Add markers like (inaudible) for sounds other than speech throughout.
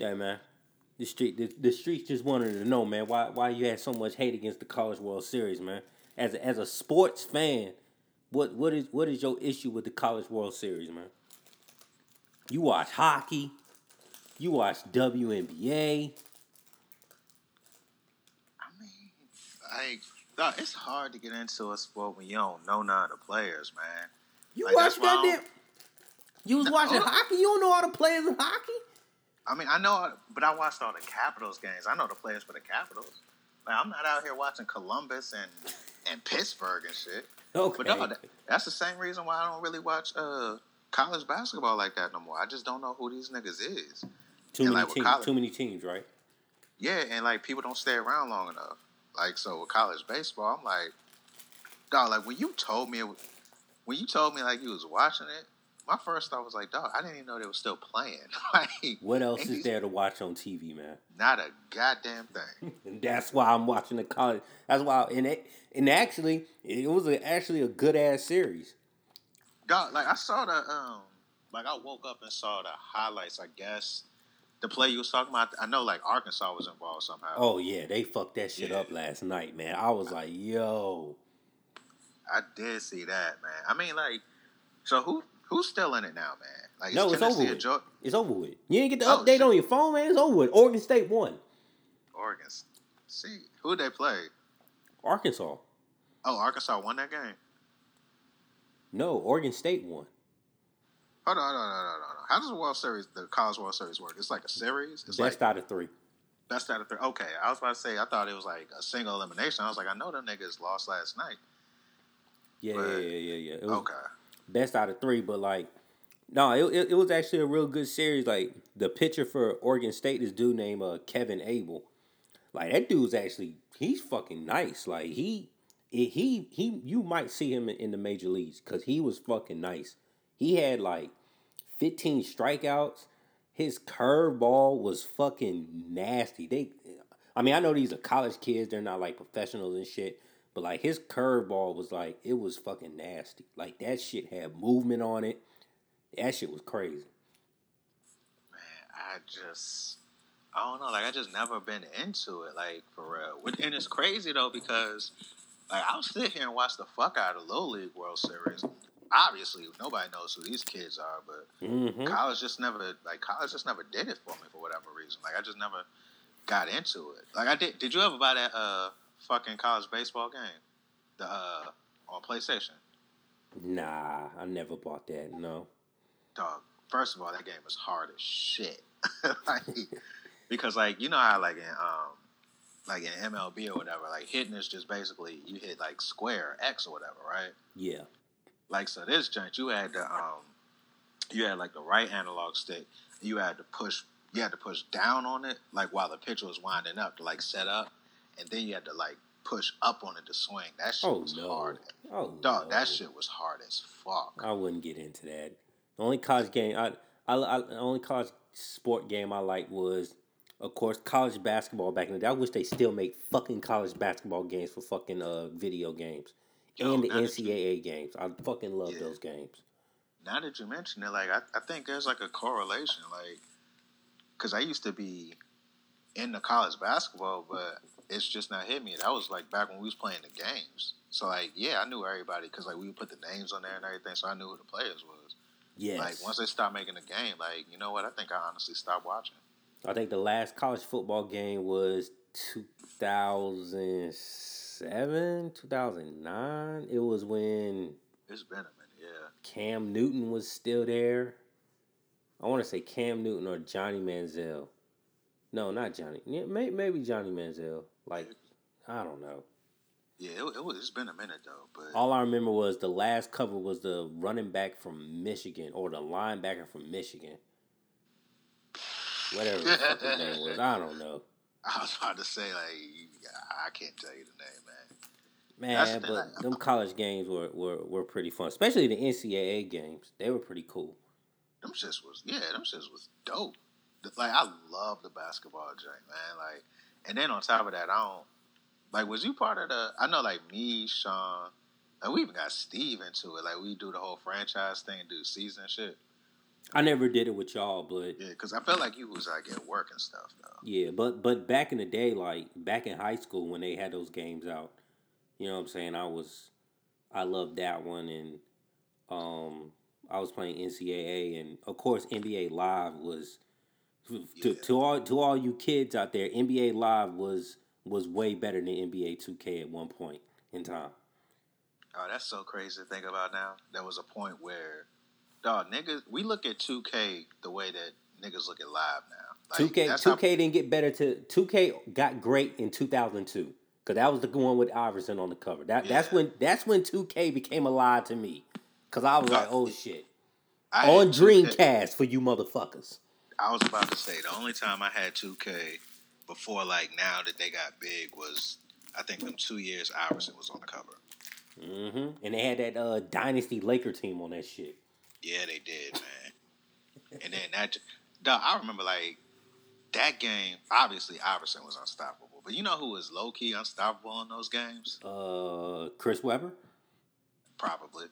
Yeah, man. The street, the, the streets just wanted to know, man, why why you had so much hate against the College World Series, man. As a, as a sports fan, what what is what is your issue with the College World Series, man? You watch hockey, you watch WNBA. I mean, like, dog, it's hard to get into a sport when you don't know none of the players, man. You Like, watch that's why I that damn. You was watching hockey. You don't know all the players in hockey. I mean, I know, but I watched all the Capitals games. I know the players for the Capitals. Like, I'm not out here watching Columbus and and Pittsburgh and shit. Okay. But dog, that, that's the same reason why I don't really watch uh, college basketball like that no more. I just don't know who these niggas is. too and many like teams. college- Too many teams, right? Yeah, and like people don't stay around long enough. Like so with college baseball, I'm like, dog. Like when you told me, when you told me like you was watching it, my first thought was like, dog, I didn't even know they were still playing. (laughs) like, What else is there to watch on TV, man? Not a goddamn thing. And (laughs) that's why I'm watching the college. That's why, and it, and actually, it was a, actually a good ass series. dog, like I saw the um, like I woke up and saw the highlights. I guess the play you was talking about. I know like Arkansas was involved somehow. Oh yeah, they fucked that shit Yeah. up last night, man. I was like, yo, I did see that, man. I mean, like, so who who's still in it now, man? Like, no, it's over with. joke? It's over with. You didn't get the Oh, update shit. on your phone, man. It's over with. Oregon State won. Oregon. See who they play? Arkansas. Oh, Arkansas won that game. No, Oregon State won. Hold on, hold on, hold on, hold on. How does the World Series, the College World Series work? It's like a series. It's Best like out of three. best out of three. Okay, I was about to say I thought it was like a single elimination. I was like, I know them niggas lost last night. Yeah, But- yeah, yeah, yeah, yeah. Was Okay, best out of three, but like, no, it, it, it was actually a real good series. Like the pitcher for Oregon State, this dude named uh, Kevin Abel. Like that dude's actually he's fucking nice. Like he he he you might see him in, in the major leagues because he was fucking nice. He had like fifteen strikeouts. His curveball was fucking nasty. They, I mean, I know these are college kids; they're not like professionals and shit. But like his curveball was like it was fucking nasty. Like that shit had movement on it. That shit was crazy. man, I just I don't know. Like I just never been into it. Like for real. And it's crazy though because like I'll sit here and watch the fuck out of Little League World Series. Obviously, nobody knows who these kids are, but Mm-hmm. college just never like college just never did it for me for whatever reason. Like I just never got into it. Like I did. Did you ever buy that uh fucking college baseball game? The uh on PlayStation. Nah, I never bought that. No. Dog. First of all, that game is hard as shit. (laughs) like, because like you know how like in um like in MLB or whatever, like hitting is just basically you hit like square X or whatever, right? Yeah. Like so this joint you had the um you had like the right analog stick. You had to push you had to push down on it like while the pitcher was winding up to like set up, and then you had to like push up on it to swing. That shit Oh was no. hard. Oh Dog, no. that shit was hard as fuck. I wouldn't get into that. The only college game I, I, I the only college sport game I liked was, of course, college basketball back in the day. I wish they still make fucking college basketball games for fucking uh video games Yo, and the that you- NCAA games. I fucking love Yeah. those games. now that you mention it, like I, I think there's like a correlation, like because I used to be into college basketball, but it's just not hit me. That was like back when we was playing the games. So like, yeah, I knew everybody because like we would put the names on there and everything, so I knew who the players was. Yeah. Like once they stopped making the game, like you know what? I think I honestly stopped watching. I think the last college football game was 2007, 2009. It was when It's been a minute, yeah. Cam Newton was still there. I want to say Cam Newton or Johnny Manziel. No, not Johnny. Maybe Johnny Manziel. Like, I don't know. Yeah, it, it was. It's been a minute though, but All I remember was the last cover was the running back from Michigan or the linebacker from Michigan. Whatever the fuck his name was. I don't know. (laughs) I was about to say like I can't tell you the name, man. Man, but them college games were, were, were pretty fun. Especially the NCAA games. They were pretty cool. them shits was yeah, them shits was dope. Like I love the basketball joint, man. Like, and then on top of that, I don't like. Was you part of the? I know, like me, Sean, and we even got Steve into it. Like we do the whole franchise thing, do season shit. I never did it with y'all, but Yeah, because I felt like you was like at work and stuff though. yeah, but but back in the day, like back in high school when they had those games out, you know what I'm saying? I was, I loved that one, and um, I was playing NCAA, and of course NBA Live was to Yeah. to all to all you kids out there. NBA Live was was way better than NBA 2K at one point in time. Oh, that's so crazy to think about now. There was a point where, dog, niggas, we look at 2K the way that niggas look at live now. Like, 2K 2K how- didn't get better to 2K got great in 2002 because that was the one with Iverson on the cover. That that's when that's when 2K became alive to me because I was like, Uh, oh shit, I on 2K Dreamcast for you motherfuckers. I was about to say the only time I had 2K before like now that they got big was I think them two years Iverson was on the cover. Mm-hmm. And they had that uh, Dynasty Laker team on that shit. Yeah, they did, man. and then that, dog, I remember like that game. Obviously, Iverson was unstoppable, but you know who was low key unstoppable in those games? Uh, Chris Webber. Probably,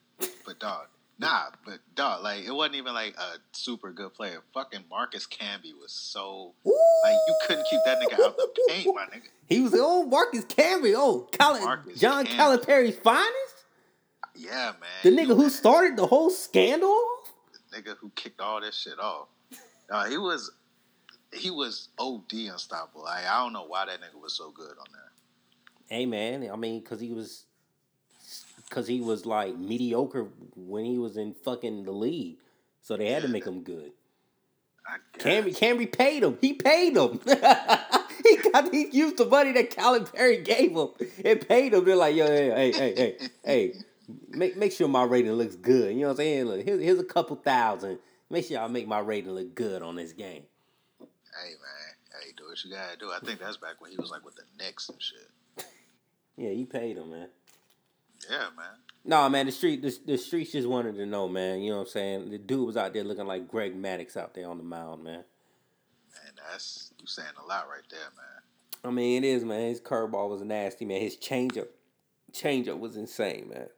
but dog, nah, but dog, like it wasn't even like a super good player. Fucking Marcus Camby was so like you couldn't keep that nigga out of the paint, my nigga. (laughs) He was oh Marcus Camby, oh Colin, Marcus John Camby. Calipari's finest, Yeah, man. the nigga who started the whole scandal. off? nigga who kicked all this shit off. Uh, he was he was OD unstoppable. Like, I don't know why that nigga was so good on there. Hey man, I mean, cause he was, cause he was like mediocre when he was in fucking the league, so they had to make him good. Camry, Camry paid him. He paid him. (laughs) he got he used the money that Calipari gave him and paid him. They're like, yo, hey, hey, hey, hey, hey, make make sure my rating looks good. You know what I'm saying? Look, here's, here's a couple thousand. Make sure I make my rating look good on this game. Hey man, hey, do what you gotta do. I think that's back when he was like with the Knicks and shit. Yeah, you paid him, man. Yeah, man. No, man, the street, the, the streets just wanted to know, man. You know what I'm saying? The dude was out there looking like Greg Maddux out there on the mound, man. Man, that's you saying a lot right there, man. I mean, it is, man. His curveball was nasty, man. His changeup, changeup was insane, man.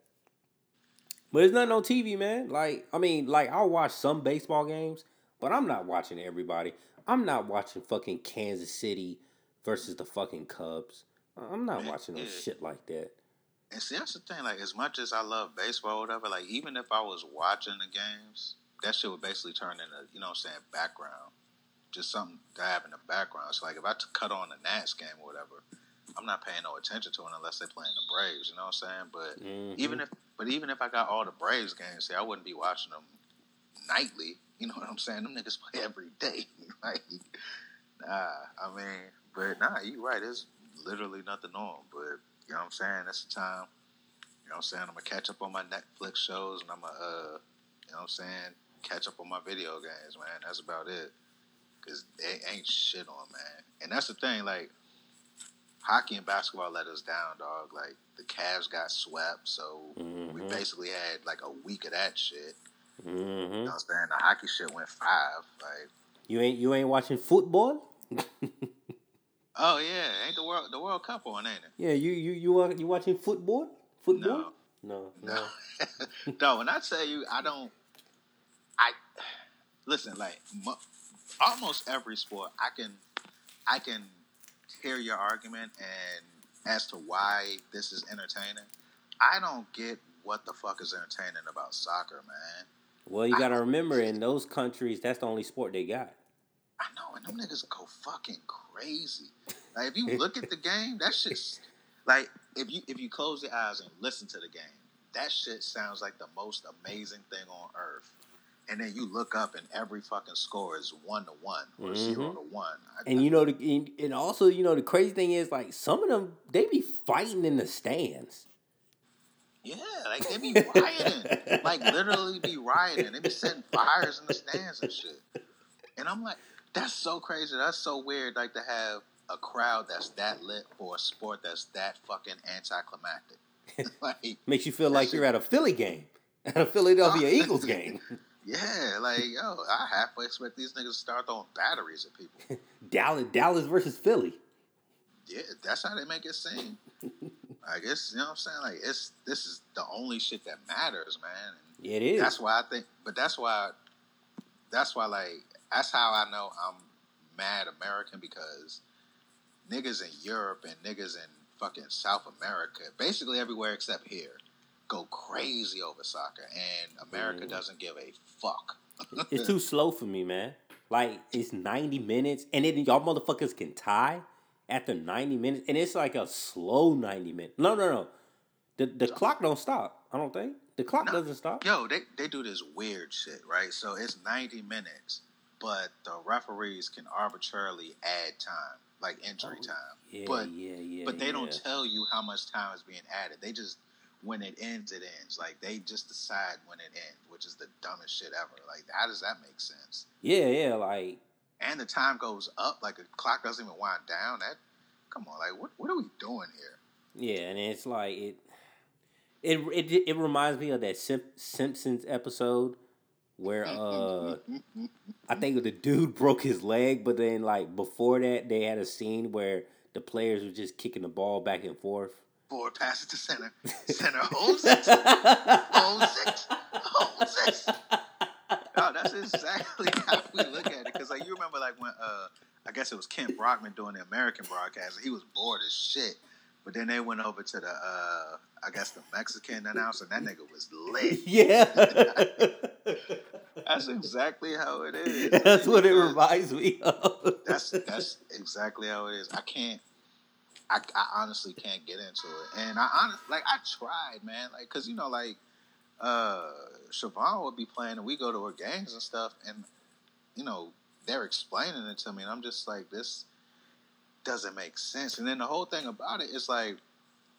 But it's nothing on TV, man. Like, I mean, like I'll watch some baseball games, but I'm not watching everybody. I'm not watching fucking Kansas City versus the fucking Cubs. I'm not watching no shit like that. And see, that's the thing. Like, as much as I love baseball or whatever, like, even if I was watching the games, that shit would basically turn into, you know what I'm saying, background. Just something to have in the background. So, like, if I cut on a Nats game or whatever, I'm not paying no attention to it unless they're playing the Braves, you know what I'm saying? But Mhm. even if, but even if I got all the Braves games, see, I wouldn't be watching them nightly. You know what I'm saying? Them niggas (laughs) play every day. (laughs) like, nah, I mean, but nah, you right. There's literally nothing on. But you know what I'm saying? That's the time. You know what I'm saying? I'm gonna catch up on my Netflix shows, and I'm gonna, uh, you know what I'm saying? Catch up on my video games, man. That's about it. Cause they ain't shit on, man. And that's the thing, like. Hockey and basketball let us down, dog. Like the Cavs got swept, so we Mhm. basically had like a week of that shit. You know what I'm saying? The hockey shit went five. Like, You ain't you ain't watching football? (laughs) oh yeah, ain't the world the World Cup on, ain't it? Yeah, you you you are you watching football? Football? No, no. No. (laughs) no, when I tell you, I don't. I listen. Like mo- almost every sport, I can, I can hear your argument and as to why this is entertaining. I don't get what the fuck is entertaining about soccer, man. Well, you gotta remember, in those countries, that's the only sport they got. I know, and them niggas go fucking crazy. Like if you (laughs) look at the game, that shit's like if you if you close your eyes and listen to the game, that shit sounds like the most amazing thing on earth. And then you look up and every fucking score is one to one or zero Mhm. to one. I- And you know, the, and- and also, you know, the crazy thing is, like, some of them they be fighting in the stands. yeah, like they be rioting, like literally be rioting. They be setting fires in the stands and shit. And I'm like, that's so crazy. That's so weird. Like to have a crowd that's that lit for a sport that's that fucking anticlimactic. (laughs) (laughs) like, Makes you feel like you're at a Philly game, (laughs) at a Philadelphia Oh. Eagles game. yeah, like yo, I halfway expect these niggas to start throwing batteries at people. Dallas, Dallas versus Philly. Yeah, that's how they make it seem. I guess you know what I'm saying. Like it's this is the only shit that matters, man. And it is. That's why I think, but that's why that's why like that's how I know I'm mad American because niggas in Europe and niggas in fucking South America, basically everywhere except here, go crazy over soccer, and America Mhm. doesn't give a fuck. it's too (laughs) slow for me, man. Like it's ninety minutes, and then y'all motherfuckers can tie after ninety minutes, and it's like a slow ninety minutes. No, no, no. The the clock don't stop. I don't think the clock No. doesn't stop. Yo, they, they do this weird shit, right? So it's 90 minutes, but the referees can arbitrarily add time, like injury Oh, time. Yeah, but yeah, yeah. but they don't tell you how much time is being added. They just when it ends, it ends. Like they just decide when it ends, which is the dumbest shit ever. Like how does that make sense? Yeah, yeah. Like And the time goes up, like the clock doesn't even wind down. That come on, like what what are we doing here? Yeah, and it's like it, it it it reminds me of that Sim- Simpsons episode where mm, mm, mm, uh I think the dude (laughs) broke his leg, but then like before that they had a scene where the players were just kicking the ball back and forth. Forward pass it to center, (laughs) center home six, home six, home six. No, that's exactly (laughs) how we look at it. Because like you remember, like when uh, I guess it was Kent Brockman doing the American broadcast. He was bored as shit. But then they went over to the, uh, I guess the Mexican announcer. And that nigga was lit. (laughs) yeah, (laughs) That's exactly how it is. (laughs) that's what it reminds me of. That's that's exactly how it is. I can't. I, I honestly can't get into it, and I honestly like I tried, man. Like, cause you know, like uh Siobhan would be playing, and we go to her games and stuff, and you know they're explaining it to me, and I'm just like, this doesn't make sense. And then the whole thing about it is like,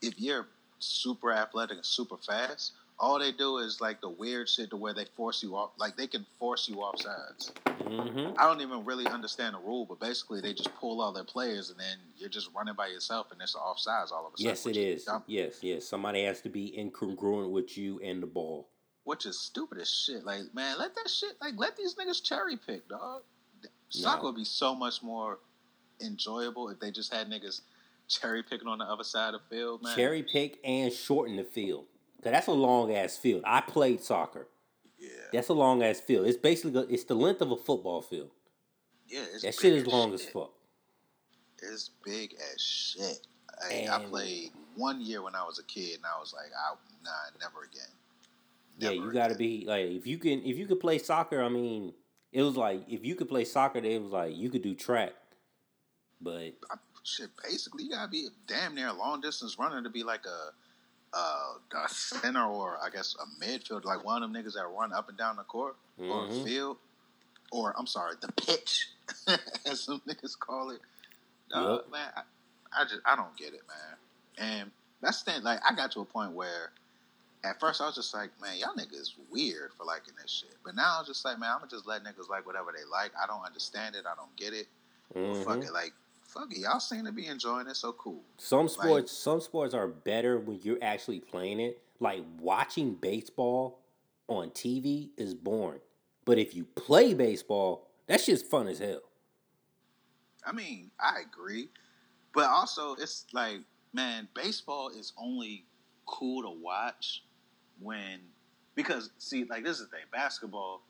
if you're super athletic and super fast, all they do is like the weird shit to where they force you off, like they can force you off sides. hmm I don't even really understand the rule, but basically they just pull all their players, and then you're just running by yourself, and it's offsides all of a sudden. Yes, it is. is. dumb- Yes, yes. Somebody has to be incongruent with you and the ball. which is stupid as shit. Like, man, let that shit. Like, let these niggas cherry pick, dog. Soccer No. would be so much more enjoyable if they just had niggas cherry picking on the other side of the field, man. Cherry pick and shorten the field. Cause that's a long ass field. I played soccer. Yeah, That's a long ass field. It's basically it's the length of a football field. yeah. It's That shit is long as fuck. It's big as shit. Hey, I played one year when I was a kid, and I was like, I, nah, never again. Yeah, you gotta be like if you can if you could play soccer. I mean, it was like if you could play soccer, it was like you could do track. But I- shit, basically, you gotta be damn near a long distance runner to be like a, uh, a center or I guess a midfield, like one of them niggas that run up and down the court or Mhm. field, or I'm sorry, the pitch, (laughs) as some niggas call it. Uh, Yep. Man, I, I just I don't get it, man. And that's the thing. Like, I got to a point where. At first, I was just like, man, y'all niggas weird for liking this shit. But now I'm just like, man, I'm gonna just let niggas like whatever they like. I don't understand it. I don't get it. Well, fuck it, like fuck it, y'all seem to be enjoying it, so cool. some sports some sports are better when you're actually playing it. Like watching baseball on TV is boring. But if you play baseball, that shit's fun as hell. I mean, I agree, but also it's like, man, baseball is only cool to watch when because see, like this is the thing, basketball.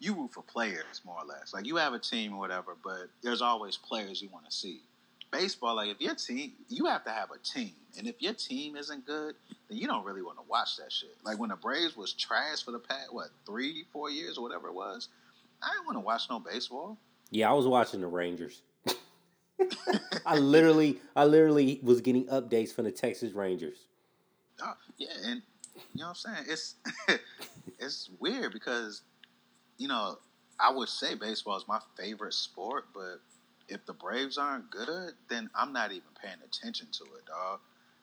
You root for players more or less. Like you have a team or whatever, but there's always players you want to see. Baseball, like if your team, you have to have a team, and if your team isn't good, then you don't really want to watch that shit. Like when the Braves was trash for the past what three, four years or whatever it was, I didn't want to watch no baseball. Yeah, I was watching the Rangers. (laughs) I literally I literally was getting updates from the Texas Rangers. Oh, yeah, and you know what I'm saying? It's (laughs) it's weird because you know I would say baseball is my favorite sport, but if the Braves aren't good, then I'm not even paying attention to it, dog.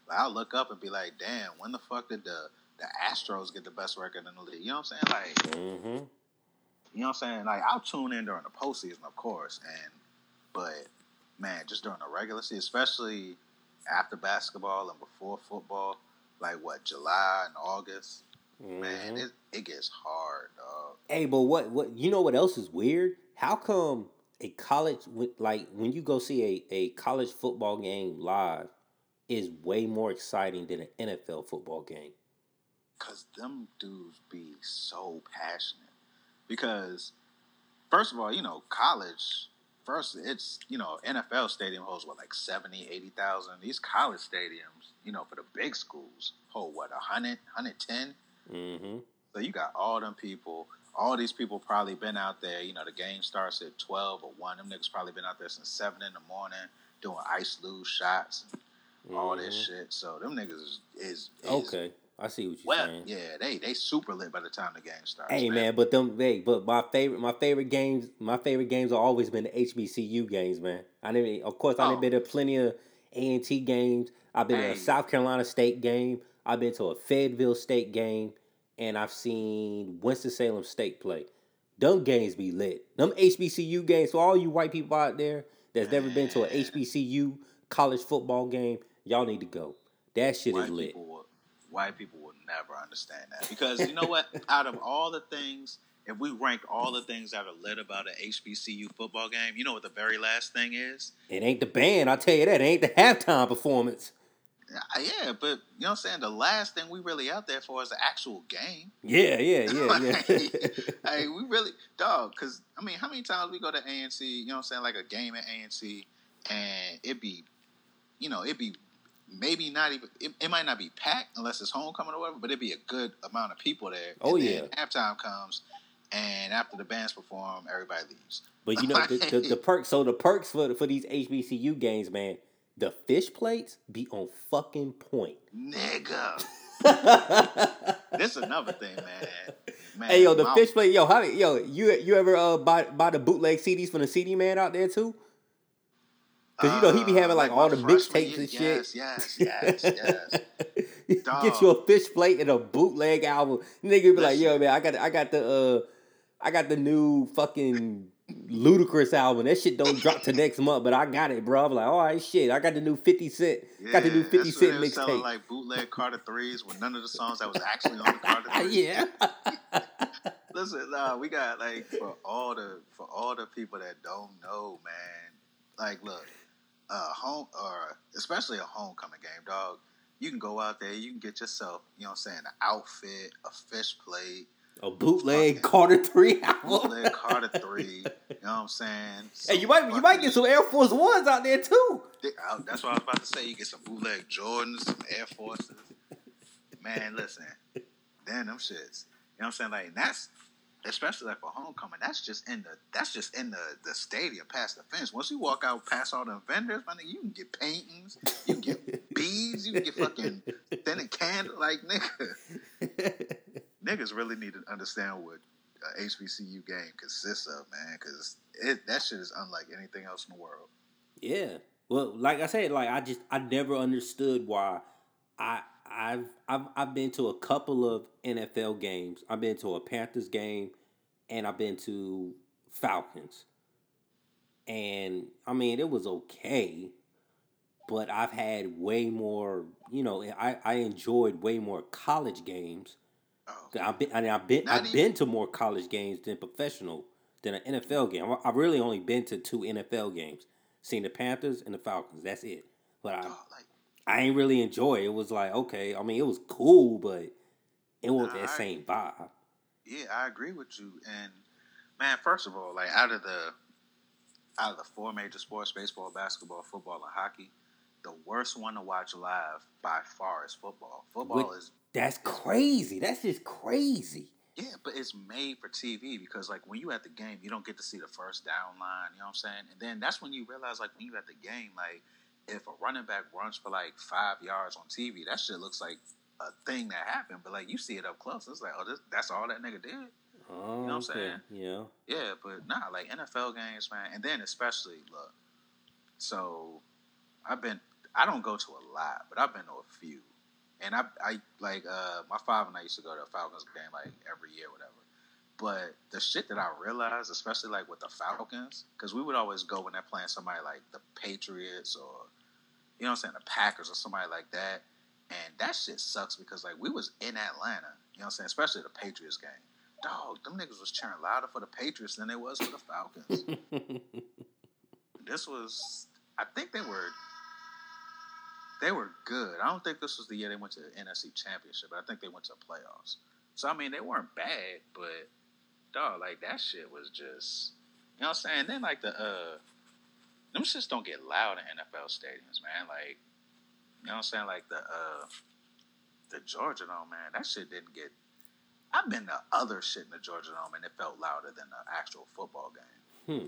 Like I'll look up and be like, damn, when the fuck did the the Astros get the best record in the league? You know what I'm saying? Like, Mm-hmm. you know what I'm saying? Like I'll tune in during the postseason, of course, and but man, just during the regular season, especially after basketball and before football, like what July and August, man, mm-hmm. it, it gets hard, dog. Hey, but what what you know what else is weird? How come a college with like when you go see a, a college football game live is way more exciting than an NFL football game? Cause them dudes be so passionate. Because first of all, you know, college. First, it's you know NFL stadium holds what like 70, 80,000. These college stadiums, you know, for the big schools hold what 100, 110. Mm-hmm. So you got all them people. All these people probably been out there. You know, the game starts at twelve or one. Them niggas probably been out there since seven in the morning doing ice luge shots and all this shit. So them niggas is, is, is Okay, I see what you're Well, saying. yeah, they they super lit by the time the game starts. Hey man, but them hey, but my favorite my favorite games my favorite games have always been the HBCU games, man. I never of course I Oh. have been to plenty of A and T games. I've been to a South Carolina State game. I've been to a Fayetteville State game, and I've seen Winston Salem State play. Them games be lit. Them HBCU games for all you white people out there that's never been to a HBCU college football game, y'all need to go. That shit white is lit. people will, white people will never understand that because you know what? (laughs) Out of all the things, if we rank all the things that are lit about an HBCU football game, you know what the very last thing is? It ain't the band, I tell you that. It ain't the halftime performance. Uh, Yeah, but you know what I'm saying? The last thing we really out there for is the actual game. Yeah, yeah, (laughs) yeah, yeah. (laughs) hey, we really dog. Because I mean, how many times we go to A and T? You know what I'm saying? Like a game at A and T, and it be, you know, it be maybe not even. It, it might not be packed unless it's homecoming or whatever, but it'd be a good amount of people there. Oh, and yeah. Halftime comes, and after the bands perform, everybody leaves. But you (laughs) know the, the, the perks. So the perks for for these HBCU games, man. The fish plates be on fucking point. Nigga, this is another thing, man. Man, hey yo, the fish plate, yo, how yo you you ever uh buy buy the bootleg CDs from the CD man out there too? Cause you know he be having like, Uh, all the mixtapes and shit. Yes, yes, yes, yes. (laughs) Get you a fish plate and a bootleg album. Nigga be like, yo man, I got I got the uh I got the new fucking Ludacris album. That shit don't drop to next month, but I got it, bro. I'm like, all right, shit. I got the new Fifty Cent. got the new Yeah, Fifty Cent they was selling mixtape. like bootleg Carter threes with none of the songs that was actually on the Carter (laughs) threes. yeah. (laughs) Listen, nah, we got like for all the for all the people that don't know, man. Like, look, uh, home or especially a homecoming game, dog. You can go out there, you can get yourself, you know what I'm saying, an outfit, a fish plate, A bootleg Carter three album. bootleg Carter three. You know what I'm saying? (laughs) Hey, you might you might get some Air Force Ones out there too. That's what I was about to say. You get some bootleg Jordans, some Air Forces. Man, listen, damn them shits. You know what I'm saying? Like that's especially like for homecoming. That's just in the that's just in the the stadium past the fence. Once you walk out past all the vendors, man, you can get paintings, you can get beads, you can get fucking thin candle. Like nigga, (laughs) niggas really need to understand what a HBCU game consists of, man, because that shit is unlike anything else in the world. Yeah. Well, like I said, like I just I never understood why I I've I've I've been to a couple of NFL games. I've been to a Panthers game and I've been to Falcons. And I mean, it was okay, but I've had way more, you know, I I enjoyed way more college games. Oh, I've been, I mean, I've been, Not I've even- been to more college games than professional than an NFL game. I've really only been to two NFL games, seen the Panthers and the Falcons. That's it. But I, dog, like. I ain't really enjoy it. It was like okay, I mean, it was cool, but it wasn't that I- same vibe. Yeah, I agree with you. And man, first of all, like out of the out of the four major sports, baseball, basketball, football, and hockey, the worst one to watch live by far is football. Football is That's crazy. That's just crazy. yeah, but it's made for TV because like when you at the game, you don't get to see the first down line. You know what I'm saying? And then that's when you realize like when you at the game, like if a running back runs for like five yards on TV, that shit looks like a thing that happened. But like you see it up close, it's like oh, this, that's all that nigga did. Oh, you know what I'm saying? Yeah. Yeah, but nah, like NFL games, man, and then especially look. So, I've been. I don't go to a lot, but I've been to a few, and I, I like uh, my father and I used to go to a Falcons game like every year, whatever. But the shit that I realized, especially like with the Falcons, because we would always go when they're playing somebody like the Patriots or you know what I'm saying, the Packers or somebody like that, and that shit sucks because like we was in Atlanta, you know what I'm saying, especially the Patriots game. Dog, them niggas was cheering louder for the Patriots than they was for the Falcons. (laughs) this was, I think they were, they were good. I don't think this was the year they went to the NFC Championship, but I think they went to the playoffs. So I mean, they weren't bad, but dog, like that shit was just You know what I'm saying? Then like the uh, them shits don't get loud in NFL stadiums, man. Like, you know what I'm saying? Like the uh, the Georgia Dome, man. That shit didn't get. I've been to other shit in the Georgia Dome, and it felt louder than the actual football game. Hmm.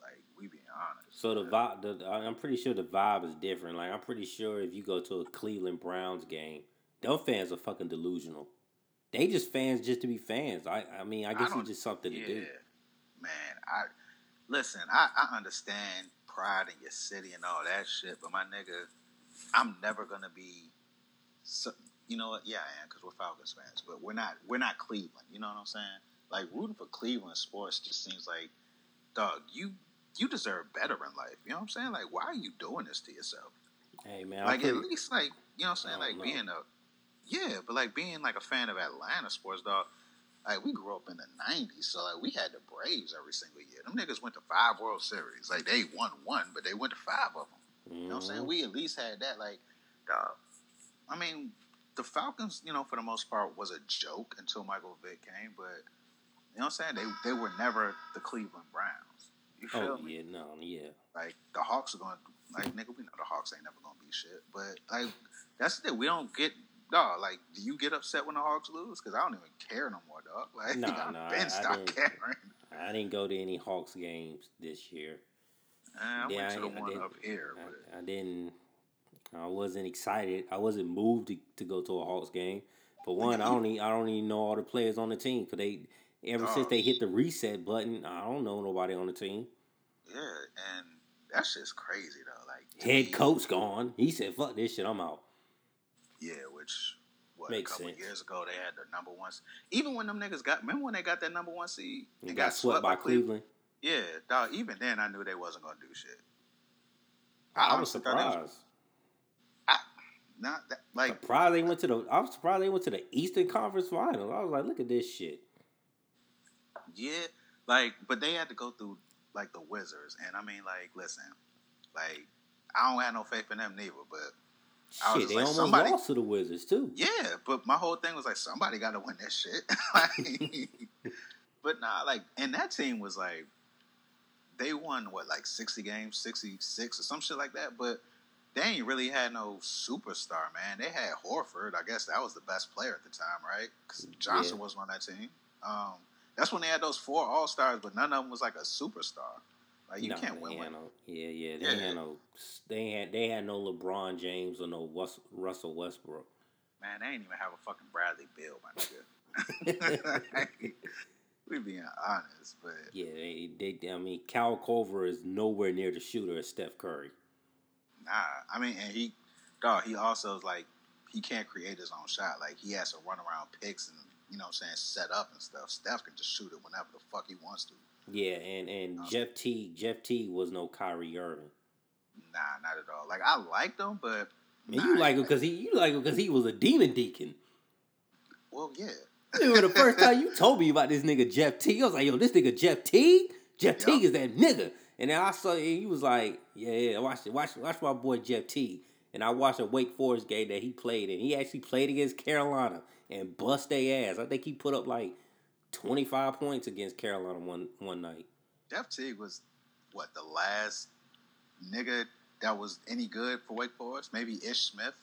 Like we being honest. So the vibe, the, I'm pretty sure the vibe is different. Like I'm pretty sure if you go to a Cleveland Browns game, those fans are fucking delusional. They just fans just to be fans. I I mean I guess don't- it's just something yeah, to do. man. I listen. I, I understand pride in your city and all that shit, but my nigga, I'm never gonna be. So, you know what? Yeah, I am because we're Falcons fans, but we're not. We're not Cleveland. You know what I'm saying? Like rooting for Cleveland sports just seems like, dog, you you deserve better in life. You know what I'm saying? Like, why are you doing this to yourself? Hey man, like pretty, at least like you know what I'm saying like know. being a yeah but like being like a fan of Atlanta sports dog like we grew up in the 90s so like we had the Braves every single year them niggas went to five World Series like they won one but they went to five of them you know what I'm saying Mhm. we at least had that like dog I mean the Falcons you know for the most part was a joke until Michael Vick came but you know what I'm saying they they were never the Cleveland Browns you oh, feel Oh me yeah, no, yeah. like the Hawks are going to like nigga. We know the Hawks ain't never going to be shit. But like that's the thing. We don't get dog. Like, do you get upset when the Hawks lose? Because I don't even care no more, dog. (laughs) Like, Nah, I've nah, been I- I stopped didn't- caring. I didn't go to any Hawks games this year. I Yeah, went to the I- I one up here, I, I didn't. I wasn't excited. I wasn't moved to, to go to a Hawks game. For one, I don't. Even, I don't even know all the players on the team because they. Ever since they hit the reset button, I don't know nobody on the team. yeah, and that's just crazy though. Like Head me, coach gone. He said, "Fuck this shit. I'm out." yeah, which what Makes a couple sense. years ago they had the number one. Even when them niggas got, remember when they got that number one seed And and got, swept by Cleveland. Yeah, dog. Even then, I knew they wasn't gonna do shit. I, was honestly thought they was- surprised. Not that, like Surprised they went to the. I was surprised they went to the Eastern Conference Finals. I was like, look at this shit. Yeah, like, but they had to go through like the Wizards, and I mean, like, listen, like, I don't have no faith in them neither. But I was Shit, they like, almost somebody- lost to the Wizards too. yeah, but my whole thing was like, somebody got to win that shit. (laughs) like, but nah, like, and that team was like, they won what like sixty games, sixty six or some shit like that, but. They ain't really had no superstar, man. They had Horford. I guess that was the best player at the time, right? Because Johnson Yeah. wasn't on that team. Um, that's when they had those four All Stars, but none of them was like a superstar. Like you No, can't win with. no, yeah, yeah. They Yeah. had no. They had they had no LeBron James or no Russell Westbrook. Man, they ain't even have a fucking Bradley Beal, my nigga. (laughs) (laughs) we being honest, but Yeah, they, they. I mean, Kyle Korver is nowhere near the shooter as Steph Curry. nah. I mean, and he, dog, he also is like he can't create his own shot. Like he has to run around picks and you know what I'm saying set up and stuff. Steph can just shoot it whenever the fuck he wants to. Yeah, and and Um, Jeff T. Jeff T. was no Kyrie Irving. Nah, not at all. Like I liked him, but Man, nah, you like him because he you like him because he was a demon deacon. well, yeah. Remember the first time you told me about this nigga Jeff T? I was like, yo, this nigga Jeff T. Jeff T. Is that nigga. And then I saw and he was like, yeah, yeah, watch it, watch, watch my boy Jeff T. And I watched a Wake Forest game that he played, and he actually played against Carolina and bust their ass. I think he put up like twenty five points against Carolina one one night. Jeff Teague was what the last nigga that was any good for Wake Forest. Maybe Ish Smith,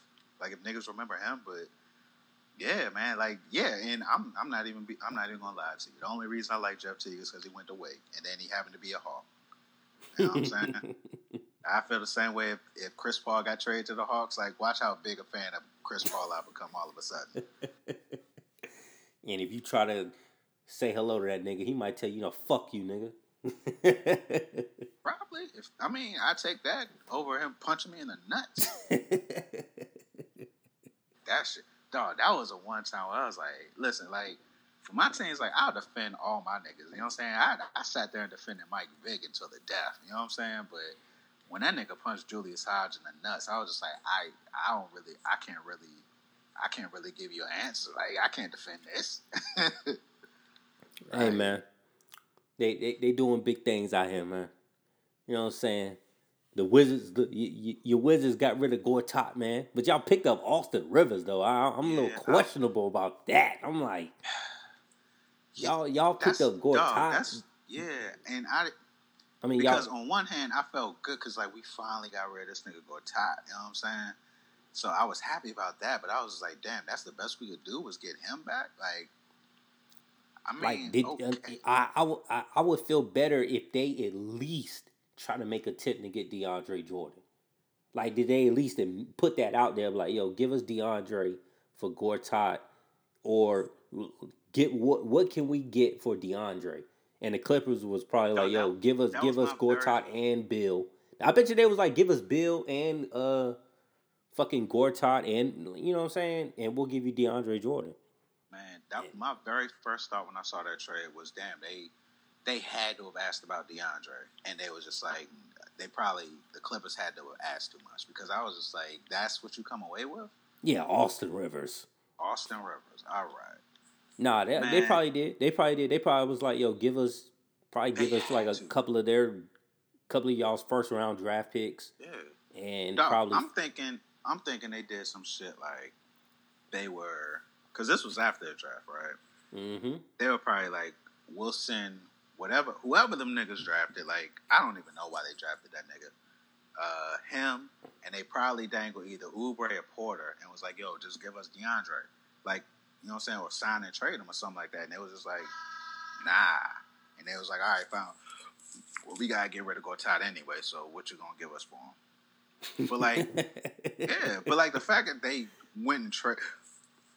like if niggas remember him. But yeah, man, like yeah, and I'm I'm not even be, I'm not even gonna lie to you. The only reason I like Jeff Teague is because he went to Wake, and then he happened to be a Hawk. You know what I'm saying? (laughs) I feel the same way if, if Chris Paul got traded to the Hawks. Like, watch how big a fan of Chris Paul I become all of a sudden. (laughs) and if you try to say hello to that nigga, he might tell you, no, fuck you, nigga. (laughs) Probably. If I mean, I take that over him punching me in the nuts. (laughs) that shit, dog. That was a one time where I was like, listen, like for my teams, like I'll defend all my niggas. You know what I'm saying? I, I sat there and defended Mike Vick until the death. You know what I'm saying? But when that nigga punched Julius Hodge in the nuts, I was just like, I, I don't really, I can't really, I can't really give you an answer. Like I can't defend this. Hey man, they, they they doing big things out here, man. You know what I'm saying? The Wizards, the, y y your Wizards got rid of Gortat, man, but y'all picked up Austin Rivers though. I, I'm a little Yeah, I- questionable about that. I'm like, (sighs) y'all y'all picked up dog, Gortat. Yeah, and I I mean, because y'all. on one hand I felt good because like we finally got rid of this nigga Gortat. You know what I'm saying? So I was happy about that, but I was like, damn, that's the best we could do was get him back. Like, I mean, Like, did, uh, okay. I, I, would- I, I would feel better if they at least try to make a tip to get DeAndre Jordan. Like, did they at least put that out there? Like, yo, give us DeAndre for Gortat, or get what what can we get for DeAndre? And the Clippers was probably No, like, yo, that- give us give us Gortat and Beal. I bet you they was like, give us Beal and uh, fucking Gortat and you know what I'm saying, and we'll give you DeAndre Jordan. Man, that Yeah. my very first thought when I saw that trade was, damn, they they had to have asked about DeAndre, and they was just like, they probably the Clippers had to have asked too much because I was just like, that's what you come away with, Yeah, Austin Rivers. Austin Rivers. All right, Nah, they, they probably did. They probably did. They probably was like, yo, give us probably give us like a couple of their couple of y'all's first round draft picks yeah. and Dog, probably I'm thinking, I'm thinking they did some shit like they were because this was after the draft, right? hmm They were probably like, we'll send whatever whoever them niggas drafted. Like, I don't even know why they drafted that nigga. Uh, him and they probably dangled either Oubre or Porter and was like, "Yo, just give us DeAndre." Like, you know what I'm saying, or sign and trade him or something like that. And they was just like, "Nah." And they was like, "All right, fine. Well, we gotta get rid of Gortat anyway. So what you gonna give us for him?" But like, (laughs) yeah, but like the fact that they went and tra-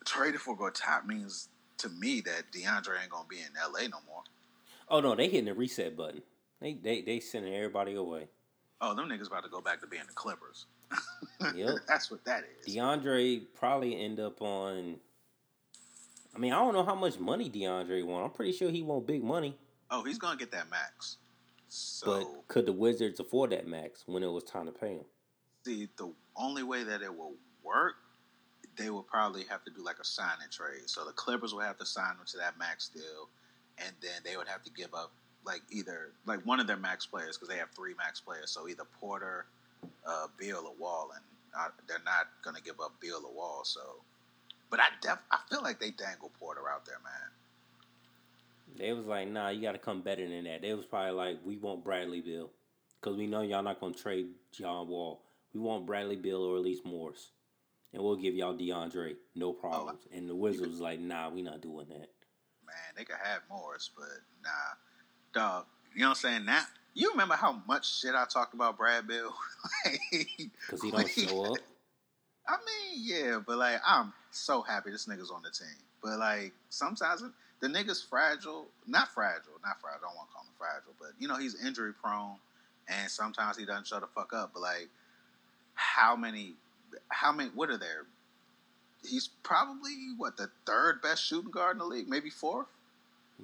traded for Gortat means to me that DeAndre ain't gonna be in LA no more. oh no, they hitting the reset button. They they they sending everybody away. Oh, them niggas about to go back to being the Clippers. Yep. (laughs) That's what that is. DeAndre probably end up on. I mean, I don't know how much money DeAndre want. I'm pretty sure he want big money. Oh, he's gonna get that max. So But could the Wizards afford that max when it was time to pay him? see, the only way that it will work, they will probably have to do like a sign and trade. So the Clippers will have to sign him to that max deal, and then they would have to give up like either like one of their max players because they have three max players. So either Porter, uh, Beal, or Wall, and uh, they're not gonna give up Beal or Wall. So, but I def I feel like they dangle Porter out there, man. They was like, nah, you got to come better than that. They was probably like, we want Bradley Beal. Because we know y'all not going to trade John Wall. We want Bradley Beal or at least Morris. And we'll give y'all DeAndre. No problems. And the Wizards was like, nah, we not doing that. Man, they could have Morris, but nah, dog. You know what I'm saying? Now you remember how much shit I talked about Brad Beal? Because (laughs) he don't show up. I mean, yeah, but like I'm so happy this nigga's on the team. But like sometimes it, the nigga's fragile, not fragile, not fragile. I don't want to call him fragile, but you know he's injury prone, and sometimes he doesn't shut the fuck up. But like, how many, how many? What are there? He's probably what the third best shooting guard in the league, maybe fourth.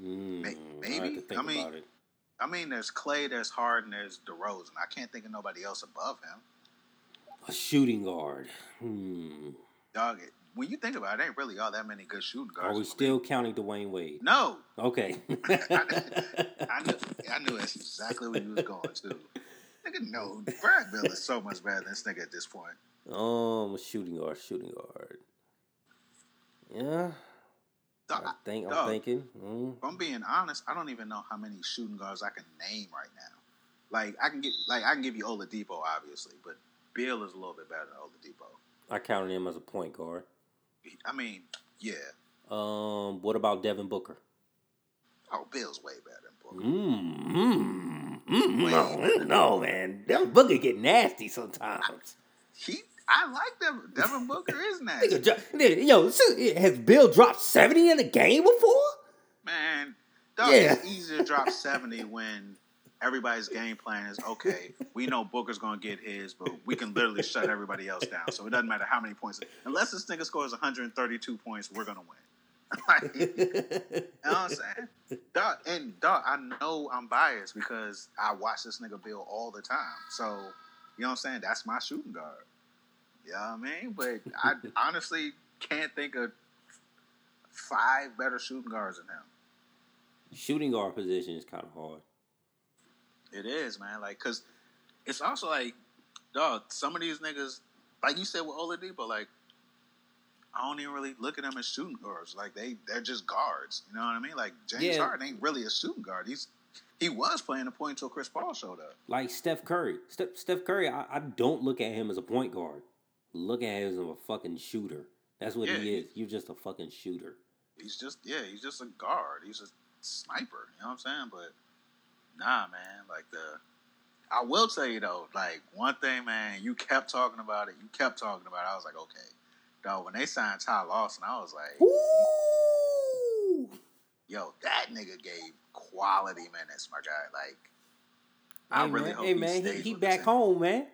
Mm, I maybe. think I mean. I mean, there's Klay, there's Harden, there's DeRozan. I can't think of nobody else above him. A shooting guard. Hmm. Dog, it- when you think about it, ain't really all that many good shooting guards. Are we still counting Dwyane Wade? No, Okay. (laughs) I knew, I knew that's exactly where you was going to. Nigga, no, Brad Beal is so much better than this nigga at this point. um, a shooting guard, shooting guard. Yeah, Dog, I think I'm dog, thinking. Mm. if I'm being honest, I don't even know how many shooting guards I can name right now. Like I can get, like I can give you Oladipo, obviously, but Beal is a little bit better than Oladipo. I counted him as a point guard. I mean, yeah. Um, what about Devin Booker? Oh, Beal's way better than Booker. Mm, mm, mm, no, no, man. Devin Booker get nasty sometimes. He, I like Devin. Devin Booker is (laughs) nasty. Yo, has Bill dropped seventy in a game before? Man, dog, Yeah. it's easy to drop 70 when everybody's game plan is okay. We know Booker's going to get his, but we can literally shut everybody else down. So it doesn't matter how many points. Unless this nigga scores 132 points, we're going to win. (laughs) like, you know what I'm saying? Dog, and dog, I know I'm biased because I watch this nigga Beal all the time. So, you know what I'm saying? That's my shooting guard. You know what I mean? But I (laughs) honestly can't think of five better shooting guards than him. Shooting guard position is kind of hard. It is, man. Like, cause it's also like, dog. Some of these niggas, like you said with Oladipo, like I don't even really look at them as shooting guards. Like they, they're just guards. You know what I mean? Like James Yeah. Harden ain't really a shooting guard. He's He was playing the point until Chris Paul showed up. Like Steph Curry. Steph, Steph Curry, I, I don't look at him as a point guard. Look at him as a fucking shooter. That's what Yeah, he he- is. You're just a fucking shooter. He's just yeah, he's just a guard. He's a sniper. You know what I'm saying? But nah, man. Like the, I will tell you though, like one thing, man. You kept talking about it. You kept talking about it. I was like, okay, dog. When they signed Ty Lawson, I was like, Ooh! yo, that nigga gave quality minutes, my guy. Like, I hey, really man, hope hey, he man, he, stays he with back home, man.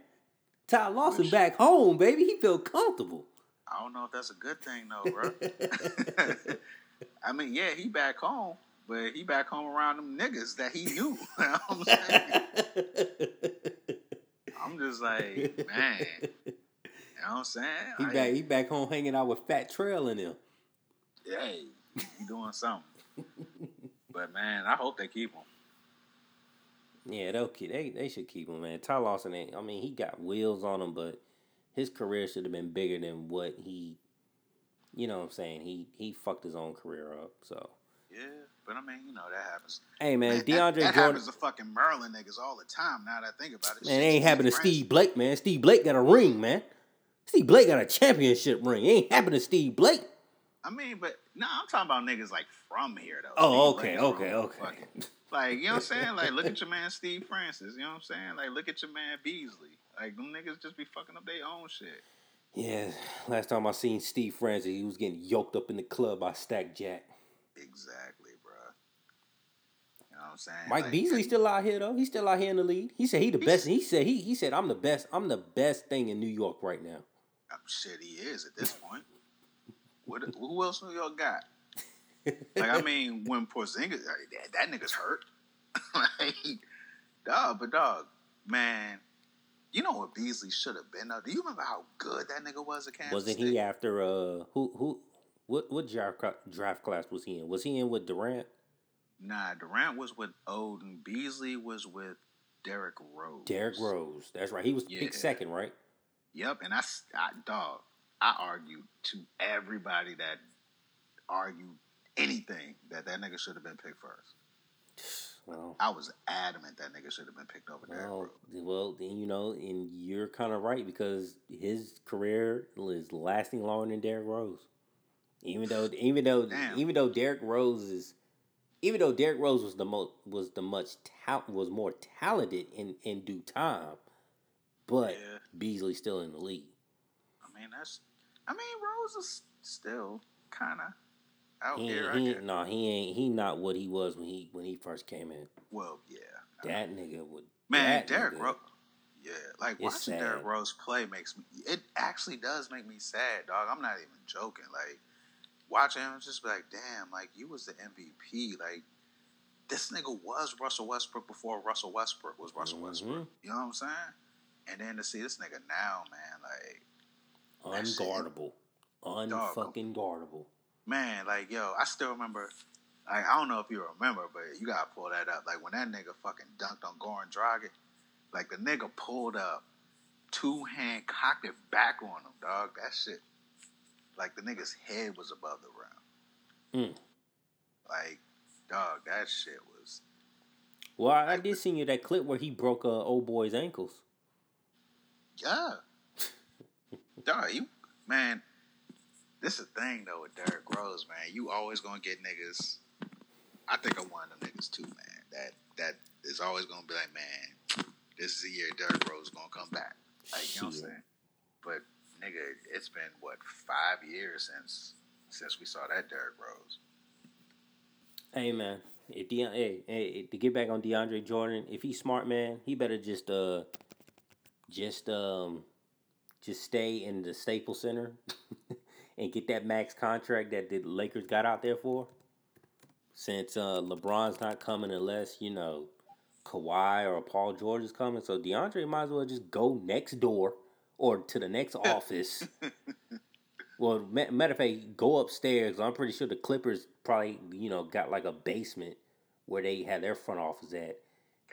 Ty Lawson back home, baby. He feel comfortable. I don't know if that's a good thing though, bro. (laughs) (laughs) I mean, yeah, he back home, but he back home around them niggas that he knew. (laughs) You know I'm? (laughs) I'm just like, man. You know what I'm saying? he Like, back. He back home hanging out with Fat Trail in him. Yeah, he doing something. but man, I hope they keep him. Yeah, they'll keep, they they should keep him, man. Ty Lawson ain't. I mean, he got wheels on him, but his career should have been bigger than what he. You know what I'm saying? He he fucked his own career up. So Yeah, but I mean, you know that happens. hey, man, that- DeAndre that, Jordan. happens to fucking Maryland niggas all the time. Now that I think about it, Man, it ain't happened to Steve Blake, man. Steve Blake got a ring, man. Steve Blake got a championship ring. It ain't happened to Steve Blake. I mean, but no, I'm talking about niggas like from here though. Oh, Steve okay, okay, okay. fucking- Like, you know what I'm saying? Like, look at your (laughs) man Steve Francis. You know what I'm saying? Like, look at your man Beasley. Like, them niggas just be fucking up their own shit. Yeah, last time I seen Steve Francis, he was getting yoked up in the club by Stack Jack. Exactly, bro. You know what I'm saying? Mike Like, Beasley still out here though. He's still out here in the lead. He said he the best. He said he he said I'm the best. I'm the best thing in New York right now. I'm shit he is at this point. what, who else New York got? Like, I mean, (laughs) when Porzingis, that, that nigga's hurt. (laughs) like, dog, but dog, man, you know what Beasley should have been though? Do you remember how good that nigga was at Kansas Wasn't State? he after uh who who what what draft draft class was he in? Was he in with Durant? Nah, Durant was with Oden. Beasley was with Derrick Rose. Derrick Rose. That's right. He was Yeah. picked second, right? Yep, and I, I, dog, I argued to everybody that argued anything that that nigga should have been picked first. (sighs) Well, I was adamant that nigga should have been picked over Derrick well, Rose. well, then you know, and you're kind of right because his career is lasting longer than Derrick Rose. Even though, even though, Damn. even though Derrick Rose is, even though Derrick Rose was the most was the much ta- was more talented in in due time, but Yeah. Beasley still in the league. I mean, that's. I mean, Rose is still kind of out He, there. ain't- I he ain't, no, he ain't. He not what he was when he when he first came in. Well, yeah. That nigga would. Man, Derrick Rose. Yeah, like It's watching Derrick. Rose play makes me. It actually does make me sad, dog. I'm not even joking. Like watching him, just be like, damn, like you was the MVP. Like this nigga was Russell Westbrook before Russell Westbrook was Russell Mhm. Westbrook. You know what I'm saying? And then to see this nigga now, man, like Unguardable. Unfucking guardable. man, like yo, I still remember. Like I don't know if you remember, but you gotta pull that up. Like when that nigga fucking dunked on Goran Dragic, like the nigga pulled up, two hand cocked it back on him, dog. That shit, like the nigga's head was above the rim. Mm. Like, dog, that shit was. Well, I, I did see you that clip where he broke uh, old boy's ankles. Yeah. dog, you man. This is the thing though with Derrick Rose, man. You always gonna get niggas. I think I'm one of them niggas too, man. That that is always gonna be like, man, this is the year Derrick Rose is gonna come back. Like you know what I'm saying? But nigga, it's been what five years since since we saw that Derrick Rose. Hey man, if De- hey, hey, to get back on DeAndre Jordan, if he's smart, man, he better just uh, just um, just stay in the Staples Center (laughs) and get that max contract that the Lakers got out there for. Since uh, LeBron's not coming unless you know Kawhi or Paul George is coming, so DeAndre might as well just go next door or to the next office. (laughs) Well, matter of fact, go upstairs. I'm pretty sure the Clippers probably, you know, got like a basement where they had their front office at.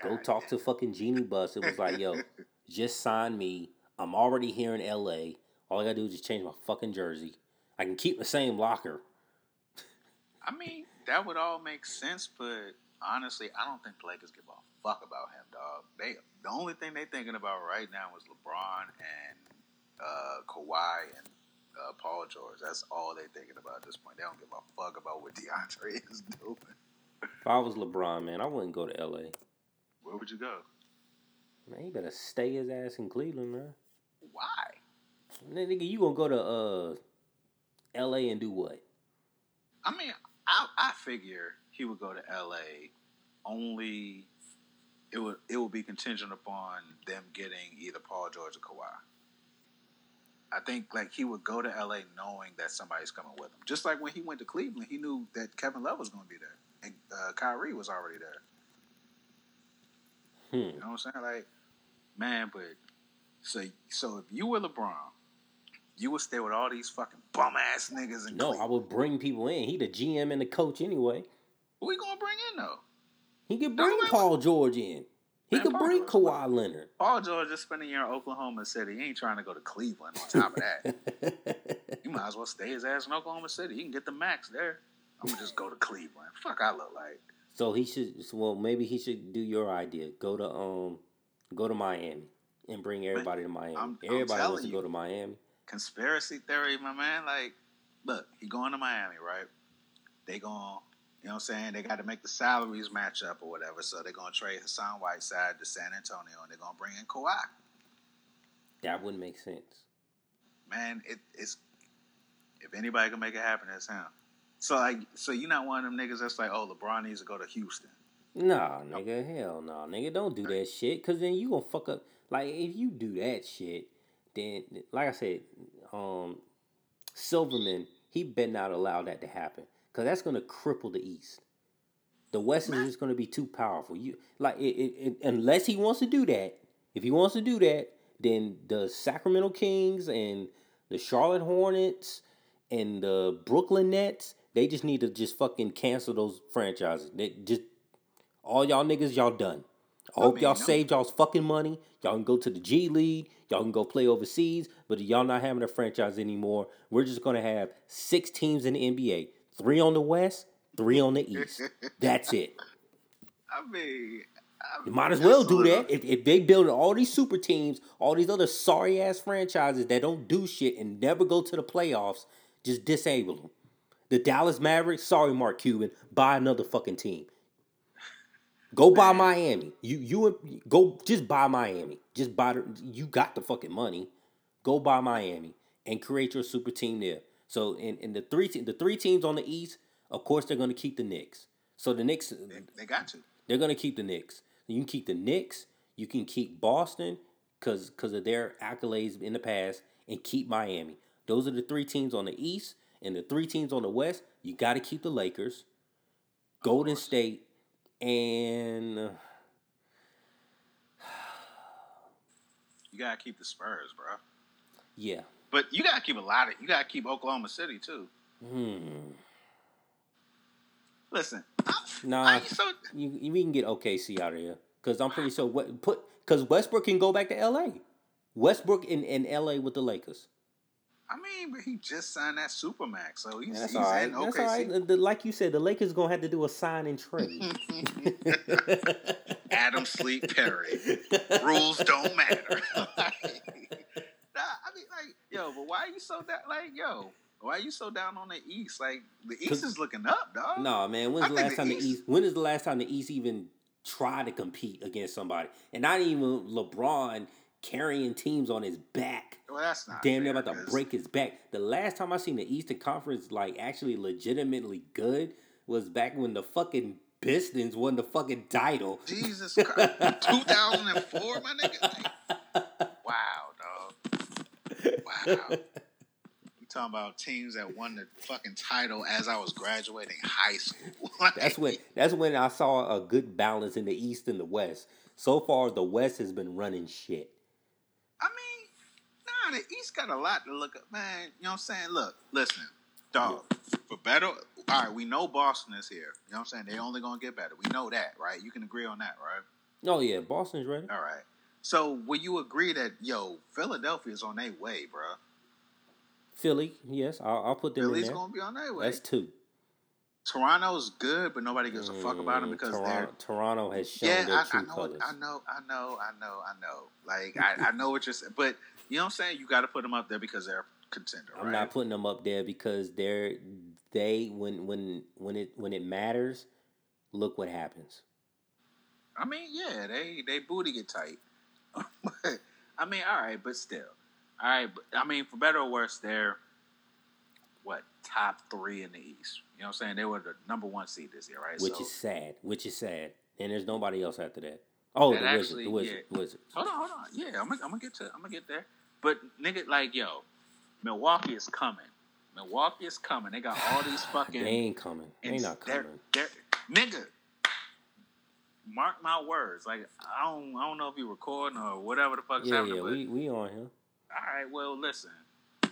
Go talk to fucking Jeanie Buss. It was like, yo, (laughs) just sign me. I'm already here in LA. All I gotta do is just change my fucking jersey. I can keep the same locker. I mean, that would all make sense, but honestly, I don't think the Lakers give a fuck about him, dog. They the only thing they're thinking about right now is LeBron and uh, Kawhi and uh, Paul George. That's all they're thinking about at this point. They don't give a fuck about what DeAndre (laughs) is doing. If I was LeBron, man, I wouldn't go to LA. Where would you go? Man, he better stay his ass in Cleveland, man. Why? Nigga, you gonna go to uh LA and do what? I mean, I I figure he would go to LA only it would it would be contingent upon them getting either Paul George or Kawhi. I think like he would go to LA knowing that somebody's coming with him. Just like when he went to Cleveland, he knew that Kevin Love was going to be there and uh, Kyrie was already there. Hmm. You know what I'm saying? Like, man, but so so if you were LeBron, you would stay with all these fucking bum ass niggas in No, I would bring people in. He the GM and the coach anyway. Who we gonna bring in though? He could bring man, Paul George in. He Man, could Paul bring George- Kawhi Leonard. Paul George is spending a year in Oklahoma City. He ain't trying to go to Cleveland. On top of that, (laughs) you might as well stay his ass in Oklahoma City. He can get the max there. I'm gonna just go to Cleveland. Fuck, I look like. so he should. Well, maybe he should do your idea. Go to um, go to Miami and bring everybody to Miami. I'm- I'm everybody wants to you. go to Miami. conspiracy theory, my man. Like, look, he going to Miami, right? They going, you know what I'm saying? They got to make the salaries match up or whatever. So they're going to trade Hassan Whiteside to San Antonio and they're going to bring in Kawhi. That wouldn't make sense. Man, it, it's, if anybody can make it happen, it's him. So, like, so you're not one of them niggas that's like, oh, LeBron needs to go to Houston. Nah, nigga, hell no, nigga, don't do that shit. Cause then you gonna fuck up. Like if you do that shit, then like I said, um, Silverman, he better not allow that to happen. Cause that's gonna cripple the East. The West is just gonna be too powerful. You like it, it, it, unless he wants to do that. If he wants to do that, then the Sacramento Kings and the Charlotte Hornets and the Brooklyn Nets, they just need to just fucking cancel those franchises. They just all y'all niggas, y'all done. I oh, hope mean, y'all no. saved y'all's fucking money. Y'all can go to the G League. Y'all can go play overseas. But y'all not having a franchise anymore. We're just gonna have six teams in the NBA. Three on the West, three on the East. (laughs) That's it. I mean, I You might as well do that. If, if they build all these super teams, all these other sorry ass franchises that don't do shit and never go to the playoffs, just disable them. The Dallas Mavericks, sorry Mark Cuban, buy another fucking team. Go buy Miami. You you go just buy Miami. Just buy the, you got the fucking money. Go buy Miami and create your super team there. So in, in the three te- the three teams on the East, of course they're gonna keep the Knicks. So the Knicks They, they got to. they're gonna keep the Knicks. You can keep the Knicks. You can keep Boston because because of their accolades in the past, and keep Miami. Those are the three teams on the East, and the three teams on the West. You got to keep the Lakers, Golden. State, and uh, You got to keep the Spurs, bro. yeah. But you got to keep a lot of, you got to keep Oklahoma City, too. Hmm. Listen, I, Nah, I, so, you, you- we can get OKC out of here because I'm pretty sure what put because Westbrook can go back to LA. Westbrook in, in LA with the Lakers. I mean, but he just signed that Supermax, so he's, that's he's all right. in That's all right. The- like you said, the Lakers gonna have to do a sign and trade. (laughs) Adam Sleep Perry. Rules don't matter. (laughs) nah, I mean, like, yo, but why are you so that? Like, yo, why are you so down on the East? Like, the East is looking up, dog. no, man. When's I the last the time the East- East? When is the last time the East even tried to compete against somebody? And not even LeBron carrying teams on his back. Well, that's not Damn near about to 'cause- break his back. The last time I seen the Eastern Conference like actually legitimately good was back when the fucking Pistons won the fucking title. Jesus (laughs) Christ, 2004, my nigga. Like, wow, You talking about teams that won the fucking title as I was graduating high school? (laughs) Like, That's when that's when I saw a good balance in the East and the West. So far, the West has been running shit. I mean, nah, the East got a lot to look at, man. You know what I'm saying? Look, listen, dog. For better, all right. We know Boston is here. You know what I'm saying? They're only gonna get better. We know that, right? You can agree on that, right? Oh yeah, Boston's ready. All right. So, will you agree that yo, Philadelphia's on their way, bro? Philly, yes, I'll, I'll put them Philly's in there. gonna be on their way. That's two. Toronto's good, but nobody gives a fuck about them Mm, because Toronto, they're Toronto has shown yeah. their I, true I know, colors. I know, I know, I know, I know. Like I, I know what you're saying, but you know what I'm saying. You got to put them up there because they're a contender. I'm right? not putting them up there because they're they when when when it when it matters, look what happens. I mean, yeah, they they booty get tight. (laughs) I mean, all right, but still, all right. But, I mean, for better or worse, they're what top three in the East. You know what I'm saying? They were the number one seed this year, right? Which So- is sad. Which is sad. And there's nobody else after that. Oh, the actually- wizard, the wizard, yeah. wizard. Hold on, hold on. Yeah, I'm gonna, I'm gonna get to, I'm gonna get there. But nigga, like, yo, Milwaukee is coming. Milwaukee is coming. They got all these (sighs) fucking. They ain't coming. They not they're- coming. they're- nigga. Mark my words. Like I don't, I don't know if you're recording or whatever the fuck's Yeah, happening. yeah, we we on here. all right, well, listen.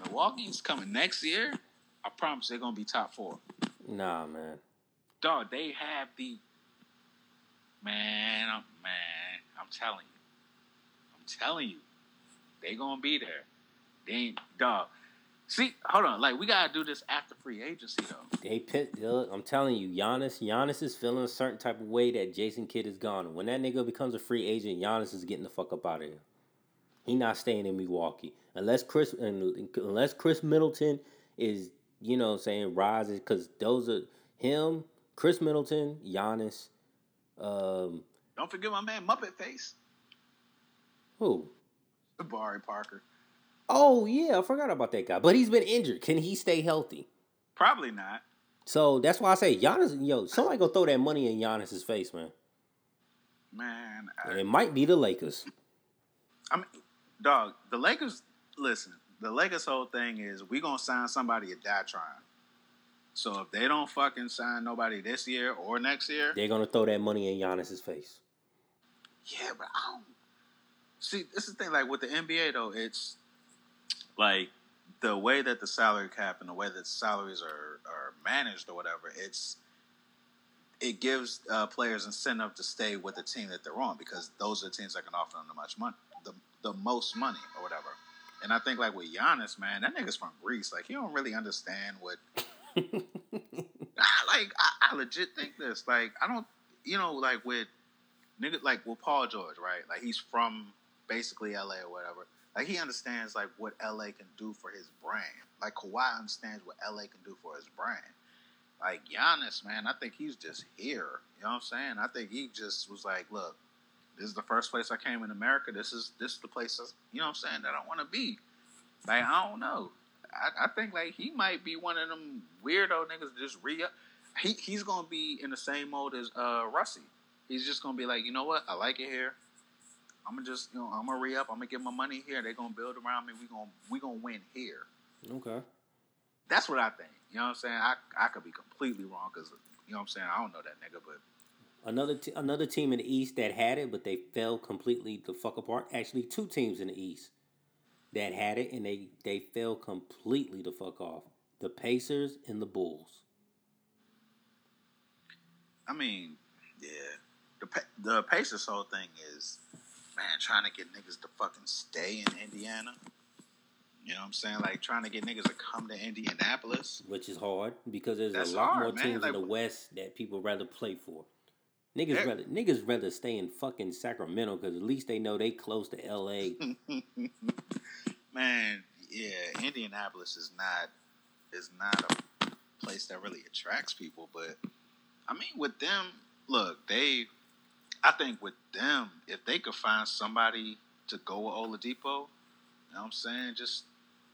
Milwaukee's coming next year. I promise they're gonna be top four. Nah, man. Dog, they have the man. I'm, man, I'm telling you, I'm telling you, they gonna be there. They ain't dog. See, hold on. Like we gotta do this after free agency though. They pit. Look, I'm telling you, Giannis. Giannis is feeling a certain type of way that Jason Kidd is gone. When that nigga becomes a free agent, Giannis is getting the fuck up out of here. He not staying in Milwaukee unless Khris unless Khris Middleton is you know I'm saying rises because those are him, Khris Middleton, Giannis. Um, Don't forget my man Muppet Face, who? Barry Parker. Oh yeah, I forgot about that guy. But he's been injured. Can he stay healthy? Probably not. So that's why I say Giannis. Yo, somebody go throw that money in Giannis's face, man. Man, I, it might be the Lakers. I mean, dog. The Lakers. Listen, the Lakers' whole thing is we gonna sign somebody at die trying. So if they don't fucking sign nobody this year or next year, They're gonna throw that money in Giannis's face. Yeah, but I don't see. This is the thing. Like with the NBA, though, it's like the way that the salary cap and the way that salaries are are managed or whatever. It's it gives uh, players incentive to stay with the team that they're on because those are the teams that can offer them the much money, the the most money or whatever. And I think like with Giannis, man, that nigga's from Greece. Like he don't really understand what (laughs) I, like I, I legit think this. Like I don't, you know, like with nigga, like with Paul George, right? Like he's from basically LA or whatever. Like he understands like what LA can do for his brand. Like Kawhi understands what LA can do for his brand. Like Giannis, man, I think he's just here. You know what I'm saying? I think he just was like, look, this is the first place I came in America. This is this is the place, you know what I'm saying, that I want to be. Like I don't know. I, I think like he might be one of them weirdo niggas just re up. He he's gonna be in the same mode as uh Russie. He's just gonna be like, you know what, I like it here. I'm gonna just you know I'm gonna re up. I'm gonna get my money here. They're gonna build around me. We gonna we gonna win here. Okay. That's what I think. You know what I'm saying? I I could be completely wrong because you know what I'm saying. I don't know that nigga, but Another t- another team in the East that had it, but they fell completely the fuck apart. Actually, two teams in the East that had it, and they they fell completely the fuck off. The Pacers and the Bulls. I mean, yeah, the the Pacers whole thing is, man, trying to get niggas to fucking stay in Indiana. You know what I'm saying? Like trying to get niggas to come to Indianapolis. which is hard because there's That's a lot hard, more man. teams Like, in the West that people rather play for. Niggas Yeah. rather niggas rather stay in fucking Sacramento because at least they know they close to L.A. (laughs) man, yeah, Indianapolis is not is not a place that really attracts people. But I mean, with them, look, they, I think with them, if they could find somebody to go with Oladipo, you know what I'm saying, just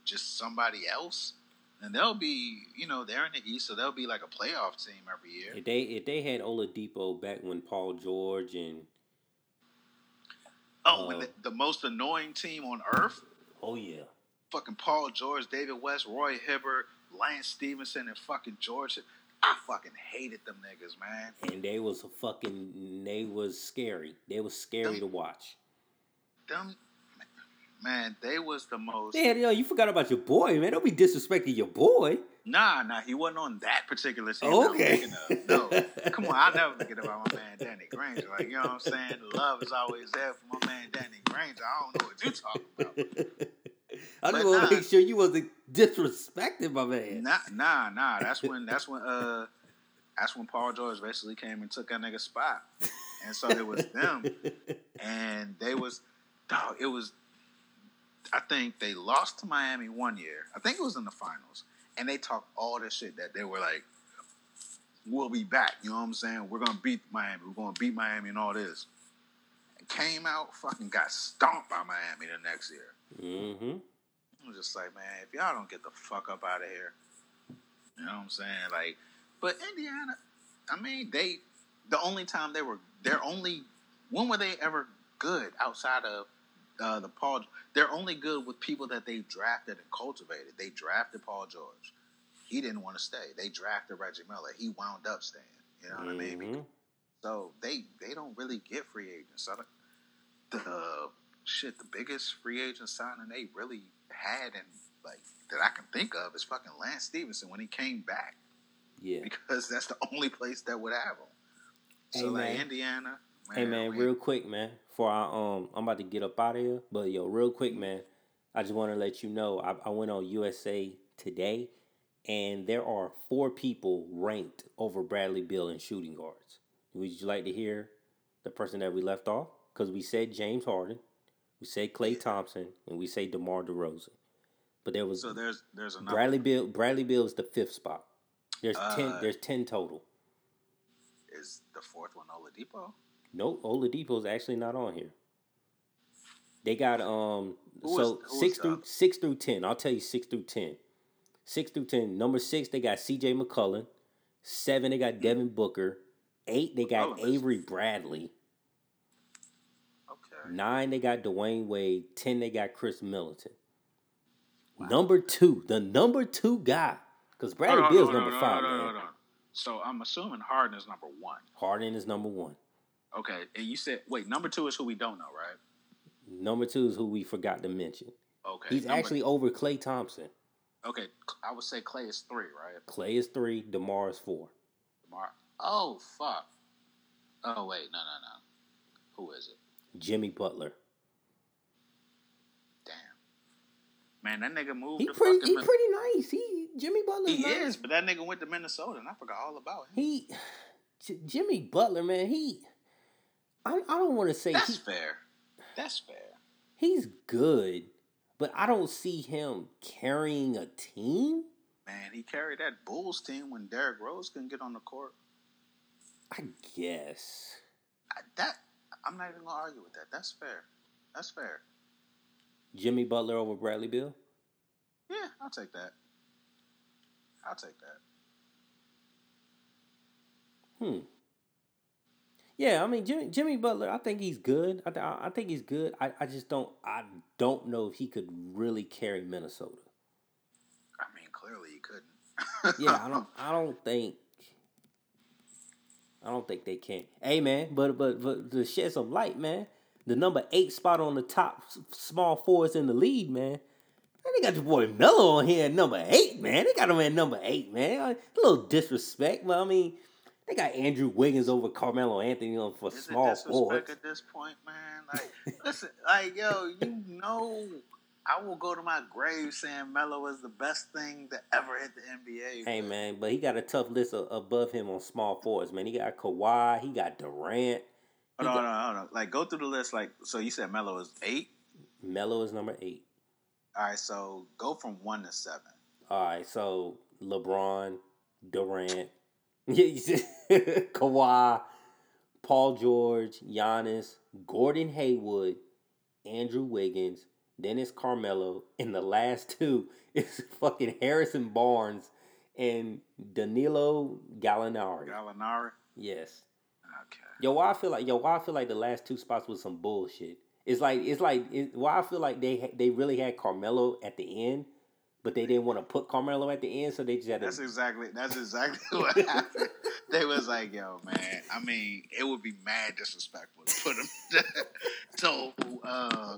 just somebody else, and they'll be, you know, they're in the East, so they'll be like a playoff team every year. if they if they had Oladipo back when Paul George and Oh, Uh, the, the most annoying team on earth. oh yeah fucking Paul George, David West, Roy Hibbert, Lance Stephenson, and fucking George. I fucking hated them niggas, man. and they was a fucking they was scary. They was scary to watch. Them, man, they was the most. Yeah, yo, you forgot about your boy, man. Don't be disrespecting your boy. Nah, nah, he wasn't on that particular. Oh, okay. No, (laughs) come on, I'll never forget about my man Danny Granger. Like, you know what I'm saying? The love is always there for my man Danny Granger. I don't know what you're talking about. (laughs) I just want nah. to make sure you wasn't disrespecting my man. Nah, nah, nah. That's when. (laughs) That's when. Uh, that's when Paul George basically came and took that nigga spot, and so it was them, and they was, dog, it was. I think they lost to Miami one year. I think it was in the finals, and they talked all this shit that they were like, "We'll be back." You know what I'm saying? We're gonna beat Miami. We're gonna beat Miami and all this. And came out, fucking got stomped by Miami the next year. Mm-hmm. I'm just like, man, if y'all don't get the fuck up out of here, you know what I'm saying? Like, but Indiana, I mean, they the only time they were they're only when were they ever good outside of uh, the Paul? They're only good with people that they drafted and cultivated. They drafted Paul George. He didn't want to stay. They drafted Reggie Miller. He wound up staying. You know what I mean? Mhm. So they they don't really get free agents. The shit, the biggest free agent signing they really had and like that I can think of is fucking Lance Stephenson when he came back Yeah. because that's the only place that would have him. So Hey, like man. Indiana, man, Hey man, real quick, man. For I um, I'm about to get up out of here, but yo, real quick, man. I just want to let you know I, I went on USA Today, and there are four people ranked over Bradley Beal in shooting guards. Would you like to hear the person that we left off? Because we said James Harden, we say Klay Thompson, and we say DeMar DeRozan. But there was so there's there's another Bradley Beal. Bradley Beal is the fifth spot. There's ten. Uh, There's ten total. is the fourth one Oladipo. Nope, Oladipo's actually not on here. They got um Who so is- six is through six through ten. I'll tell you six through ten. Six through ten. Number six, they got C.J. McCollum. Seven, they got Devin Booker. Eight, they got is- Avery Bradley. Okay, Nine, they got Dwyane Wade. Ten, they got Khris Middleton. Number two, the number two guy, because Bradley Hold on, Bill's hold on, number hold five, on, hold on, man. on. So I'm assuming Harden is number one. Harden is number one. Okay, and you said wait, number two is who we don't know, right? Number two is who we forgot to mention. Okay, He's number- actually over Klay Thompson. okay. I would say Klay is three, right? Klay is three, DeMar is four. Mar- oh fuck. Oh wait, no, no, no. Who is it? Jimmy Butler. Damn. Man, that nigga moved. He to pretty he Min- pretty nice. He Jimmy Butler. He nice. is, but that nigga went to Minnesota, and I forgot all about him. He J- Jimmy Butler, man. He I, I don't want to say That's he, fair. That's fair. he's good, but I don't see him carrying a team. Man, he carried that Bulls team when Derrick Rose couldn't get on the court. I guess. I, that I'm not even gonna argue with that. That's fair. That's fair. Jimmy Butler over Bradley Beal. Yeah, I'll take that. I'll take that. Hmm. Yeah, I mean Jimmy Jimmy Butler. I think he's good. I, th- I think he's good. I, I just don't I don't know if he could really carry Minnesota. I mean, clearly he couldn't. yeah, (laughs) I don't. I don't think. I don't think they can. Hey, man, but but but to shed some light, man. The number eight spot on the top small fours in the league, man. They got your boy Melo on here at number eight, man. They got him at number eight, man. A little disrespect, but I mean, they got Andrew Wiggins over Carmelo Anthony on for Is small it disrespect at this point, man? Like, listen, like, yo, you know, I will go to my grave saying Melo is the best thing to ever hit the NBA. Hey, man, but he got a tough list a- above him on small forwards, man. He got Kawhi, he got Durant. He Hold on, got- hold on, hold on. Like, go through the list. Like, so you said Melo is eight. Melo is number eight. All right, so go from one to seven. All right, so LeBron, Durant, (laughs) (laughs) Kawhi, Paul George, Giannis, Gordon Hayward, Andrew Wiggins, then it's Carmelo, and the last two (laughs) is fucking Harrison Barnes and Danilo Gallinari. Gallinari. Yes. Okay. Yo, why I feel like yo, why I feel like the last two spots was some bullshit. It's like it's like it, why I feel like they they really had Carmelo at the end, but they didn't want to put Carmelo at the end, so they just had to. That's exactly that's exactly (laughs) what happened. They was like, "Yo, man. I mean, it would be mad disrespectful to put him." (laughs) so, uh,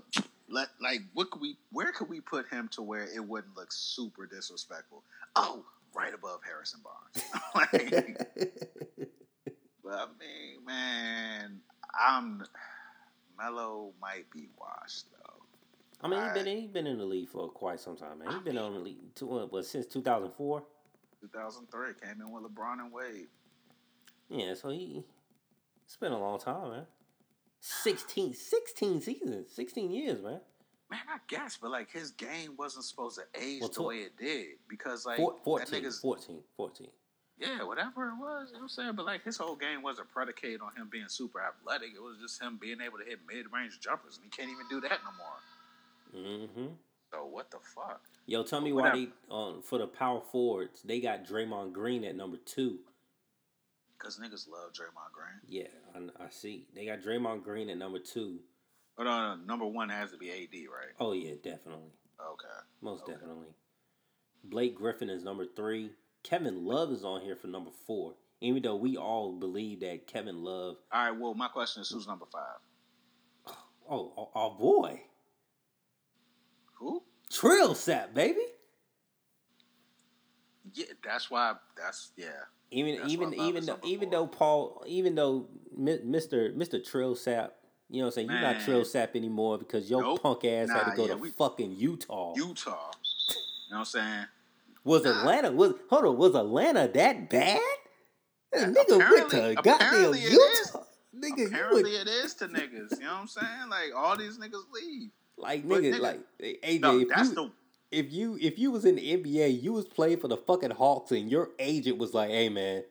let like, what could we? Where could we put him to where it wouldn't look super disrespectful? Oh, right above Harrison Barnes. (laughs) like, (laughs) but I mean, man, I'm Melo might be washed though. I mean, he's been he's been in the league for quite some time, man. He's been on the league to, what, what, since two thousand four. 2003 came in with LeBron and Wade. Yeah, so he it's been a long time, man. 16, 16 seasons, sixteen years, man. Man, I guess, but like his game wasn't supposed to age Well, the way it did because like Four, that 14, nigga's 14, 14. yeah, whatever it was, you know what I'm saying. But like his whole game wasn't predicated on him being super athletic. It was just him being able to hit mid range jumpers, and he can't even do that no more. Mm-hmm. So what the fuck? Yo, tell me why they um for the power forwards they got Draymond Green at number two. Because niggas love Draymond Green. Yeah, I, I see. They got Draymond Green at number two. But no, no, number one has to be AD, right? Oh yeah, definitely, Okay. most Okay. definitely. Blake Griffin is number three. Kevin Love is on here for number four. Even though we all believe that Kevin Love, All right. Well, my question is, who's number five? (sighs) oh, oh, oh boy, Who? Trill Sap, baby. Yeah, that's why. That's yeah. Even That's even even though even though Paul even though Mr. Mr. Trill Sap, you know what I'm saying, you're not Trill Sap anymore because your Nope. punk ass had to go yeah, to we- fucking Utah. Utah. You know what I'm saying? was Nah. Atlanta was hold on, was Atlanta that bad? Yeah, nigga went to goddamn apparently it is. Utah. Nigga, you Apparently, would, it is to niggas. You know what I'm saying? Like all these niggas leave. like nigga, nigga- like AJ, No, that's you the if you if you was in the NBA, you was playing for the fucking Hawks, and your agent was like, "Hey man,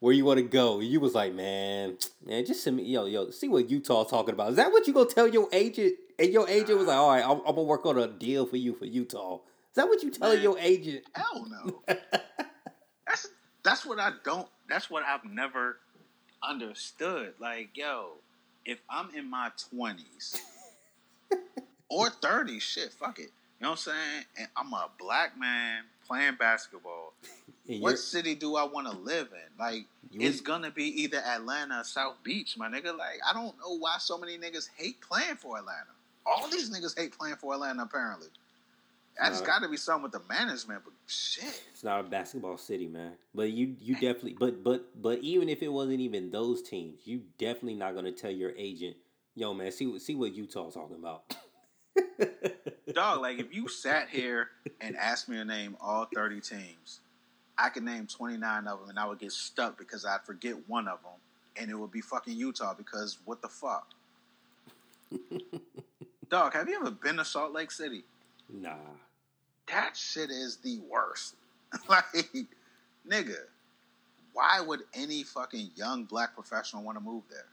where you want to go?" And you was like, "Man, man, just send me, yo, yo, see what Utah talking about." Is that what you gonna tell your agent? And your agent was like, "All right, I'm, I'm gonna work on a deal for you for Utah." Is that what you telling Man. your agent? hell no. (laughs) that's that's what I don't. That's what I've never understood. Like, yo, if I'm in my twenties (laughs) or thirties, shit, fuck it. You know what I'm saying? And I'm a black man playing basketball. (laughs) What city do I want to live in? Like, it's gonna be either Atlanta or South Beach, my nigga. Like, I don't know why so many niggas hate playing for Atlanta. All these niggas hate playing for Atlanta, apparently. That's got to be something with the management, but shit. It's not a basketball city, man. But you you definitely but but but even if it wasn't even those teams, you definitely not gonna tell your agent, yo man, see see what Utah's talking about. (laughs) Dog, like if you sat here and asked me to name all 30 teams, I could name 29 of them and I would get stuck because I'd forget one of them and it would be fucking Utah because what the fuck? (laughs) Dog, have you ever been to Salt Lake City? nah. That shit is the worst. (laughs) like, nigga, why would any fucking young black professional want to move there?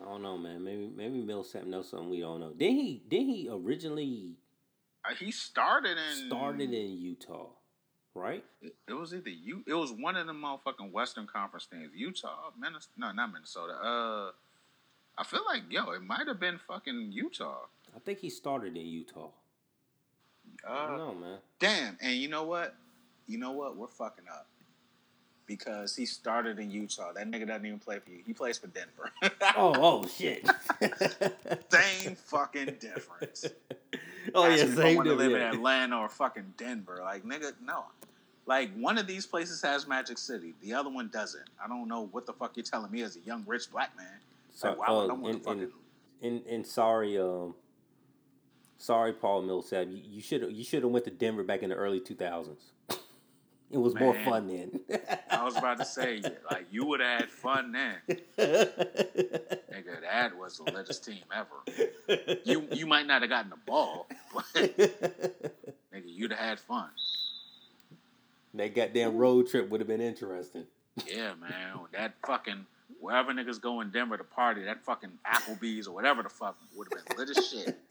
I don't know, man. Maybe maybe Millsap knows something we don't know. Did he did he originally Uh, He started in started in Utah, right? It, it was either you. It was one of the motherfucking Western Conference teams. Utah, Minnesota. No, not Minnesota. Uh, I feel like yo, it might have been fucking Utah. I think he started in Utah. I don't Uh, know, man. damn. And you know what? You know what? We're fucking up because he started in Utah. That nigga doesn't even play for you. He plays for Denver. Oh, oh (laughs) shit. Same fucking difference. (laughs) oh yeah, Asking if I same want to live in. Atlanta or fucking Denver. Like nigga, no. Like one of these places has Magic City, the other one doesn't. I don't know what the fuck you're telling me as a young rich black man. So, Like, why would I uh, want to fucking? and, and, and sorry, um, sorry, Paul Millsap. You- You should you should have went to Denver back in the early two thousands. (laughs) It was more fun then. I was about to say, (laughs) like you would have had fun then, nigga. That was the latest team ever. You you might not have gotten the ball, but (laughs) nigga, you'd have had fun. that goddamn road trip would have been interesting. Yeah, man. That fucking wherever niggas go in Denver to party, that fucking Applebee's or whatever the fuck would have been lit as shit. (laughs)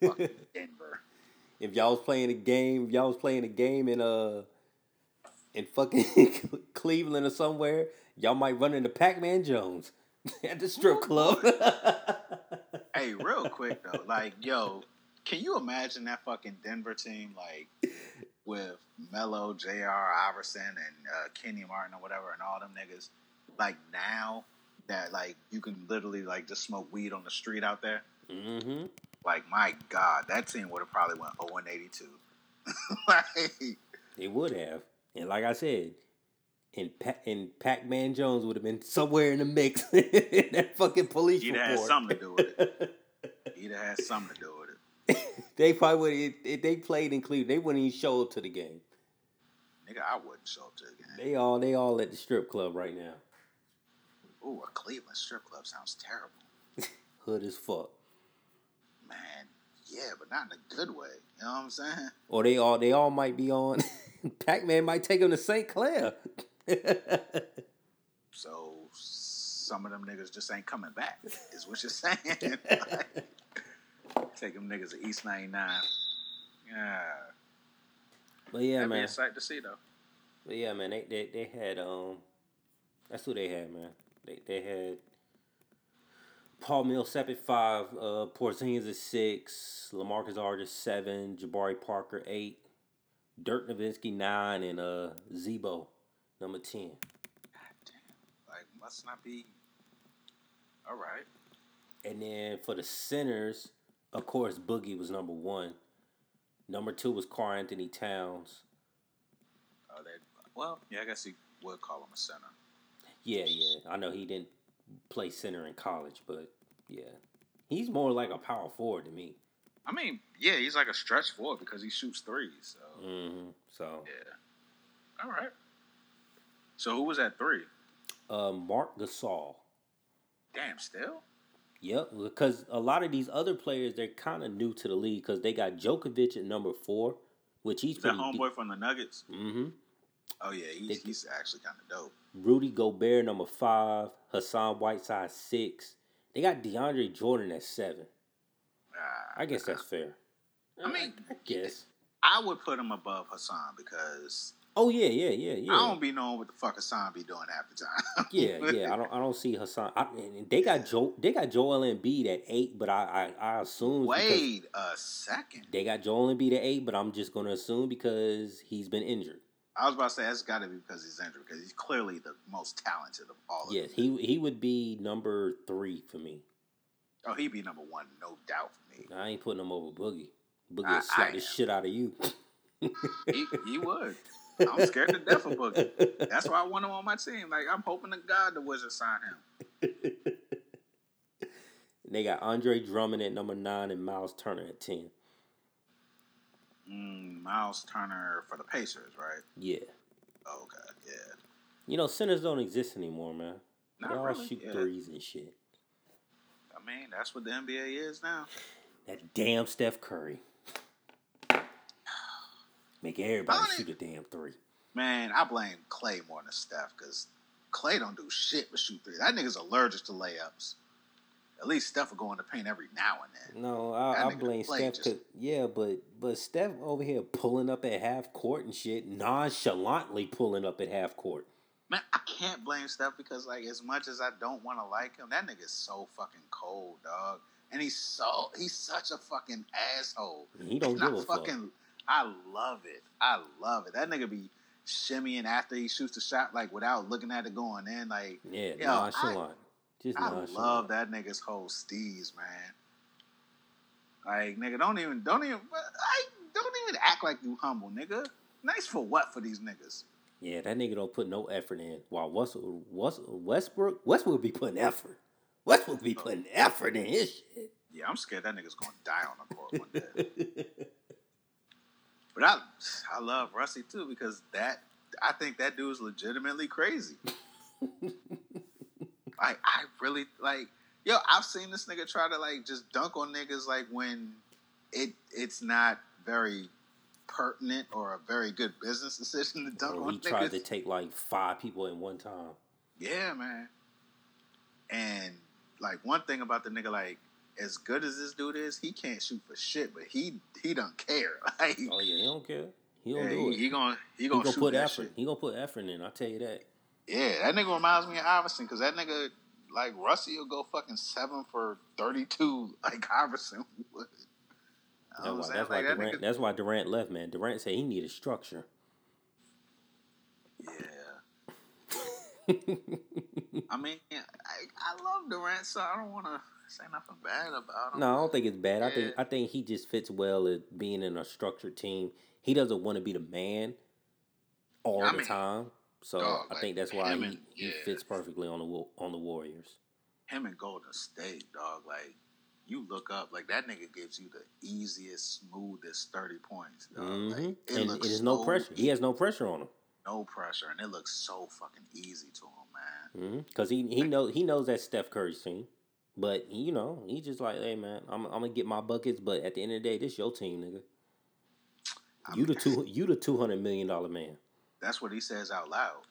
fucking Denver. If y'all was playing a game, if y'all was playing a game in uh in fucking (laughs) Cleveland or somewhere, y'all might run into Pac Man Jones (laughs) at the strip club. (laughs) Hey, real quick though, like yo, can you imagine that fucking Denver team like with Melo, J.R. Iverson, and uh, Kenny Martin or whatever, and all them niggas? Like now that like you can literally like just smoke weed on the street out there. mm-hmm. Like my god, that team would have probably went 0 82. (laughs) like It would have. And like I said, and pa- and Pac Man Jones would have been somewhere in the mix (laughs) in that fucking police he'd report. have had something to do with it. (laughs) He'd have had something to do with it. they probably would if they played in Cleveland, they wouldn't even show up to the game. nigga, I wouldn't show up to the game. They all they all at the strip club right now. Ooh, a Cleveland strip club sounds terrible. Hood as fuck. Man, yeah, but not in a good way. You know what I'm saying? Or they all they all might be on. (laughs) Pac Man might take them to St. Clair. (laughs) So some of them niggas just ain't coming back. Is what you're saying? (laughs) Like, take them niggas to East 99. Yeah, but yeah, that'd be man. a sight to see though. But yeah, man. They, they they had um. That's who they had, man. They they had. Paul Millsap at five, uh, Porzingis at six, LaMarcus Aldridge seven, Jabari Parker eight, Dirk Nowitzki nine, and uh Zebo number ten. God damn, like must not be. All right. And then for the centers, of course, Boogie was number one. Number two was Karl-Anthony Towns. Oh, they. Well, yeah, I guess he would call him a center. Yeah, yeah. I know he didn't play center in college, but yeah, he's more like a power forward to me. I mean, yeah, he's like a stretch forward because he shoots threes. So hmm So, yeah. All right. So who was at three? uh, Marc Gasol. Damn, still. Yep, because a lot of these other players they're kind of new to the league because they got Djokovic at number four, which he's that homeboy from the Nuggets? mm-hmm. Oh yeah, he's, They- he's actually kind of dope. Rudy Gobert number five, Hassan Whiteside six. They got DeAndre Jordan at seven. Ah, I guess that's fair. I mean, I guess. I would put him above Hassan because Oh yeah, yeah, yeah, yeah. I don't be knowing what the fuck Hassan be doing half the time. (laughs) Yeah, yeah. I don't. I don't see Hassan. I, they got Joe. They got Joel Embiid at eight, but I, I, I assume Wait a second. they got Joel Embiid at eight, but I'm just gonna assume because he's been injured. I was about to say that's got to be because he's injured because he's clearly the most talented of all of Yes, them. he he would be number three for me. Oh, he'd be number one, no doubt for me. I ain't putting him over Boogie. Boogie I- slap I the shit out of you. He, he would. (laughs) I'm scared to death of Boogie. That's why I want him on my team. Like I'm hoping to God the Wizards sign him. (laughs) they got Andre Drummond at number nine and Myles Turner at ten. Mm, Myles Turner for the Pacers, right? Yeah, Oh, okay, yeah. you know centers don't exist anymore, man. Not they all really, shoot yeah. threes and shit. I mean, that's what the NBA is now. That damn Steph Curry. Make everybody shoot a damn three. Man, I blame Klay more than Steph because Klay don't do shit but shoot three. That nigga's allergic to layups. At least Steph will go in the paint every now and then. No, I, I blame Steph. just- yeah, but but Steph over here pulling up at half court and shit, nonchalantly pulling up at half court. Man, I can't blame Steph because like as much as I don't want to like him, that nigga's so fucking cold, dog. And he's so he's such a fucking asshole. He don't give a fuck. I love it. I love it. That nigga be shimmying after he shoots the shot like without looking at it going in. Like Yeah, Yo, nonchalant. Just I love that nigga's whole steez, man. Like nigga, don't even don't even I don't even act like you humble, nigga. Nice for what for these niggas? Yeah, that nigga don't put no effort in. While West, West, Westbrook, Westbrook be putting effort. Westbrook be oh. putting effort in his shit. Yeah, I'm scared that nigga's gonna die on the court one day. (laughs) But I I love Rusty too because that I think that dude's legitimately crazy. (laughs) like I really like yo, I've seen this nigga try to like just dunk on niggas like when it it's not very pertinent or a very good business (laughs) decision to dunk Or on he tried to take like five people in one time. Yeah, man. And like one thing about the nigga, like as good as this dude is, he can't shoot for shit, but he he don't care. (laughs) Like Oh yeah, he don't care. He don't yeah, do he, it. he gonna he He gonna, gonna shoot put effort. shit. He gonna put effort in. I tell you that. Yeah, that nigga reminds me of Iverson because that nigga like Rusty will go fucking seven for thirty two (laughs) like Iverson would. That's why, saying? that's, why that Durant, nigga- that's why Durant left, man. Durant said he needed structure. Yeah, I mean, I I love Durant, so I don't want to say nothing bad about him. no, I don't think it's bad. I think I think he just fits well at being in a structured team. He doesn't want to be the man all I the mean, time. So dog, I like, think that's why he, and- he yeah. fits perfectly on the on the Warriors. him and Golden State, dog. Like you look up like that nigga gives you the easiest, smoothest thirty points. Mm-hmm. Like, it and it is no pressure. He has no pressure on him. No pressure, and it looks so fucking easy to him, man. Because mm-hmm. he he knows he knows that Steph Curry's team, but you know he just like, hey man, I'm I'm gonna get my buckets, but at the end of the day, this your team, nigga. I you the two (laughs) you the two hundred million dollar man. That's what he says out loud.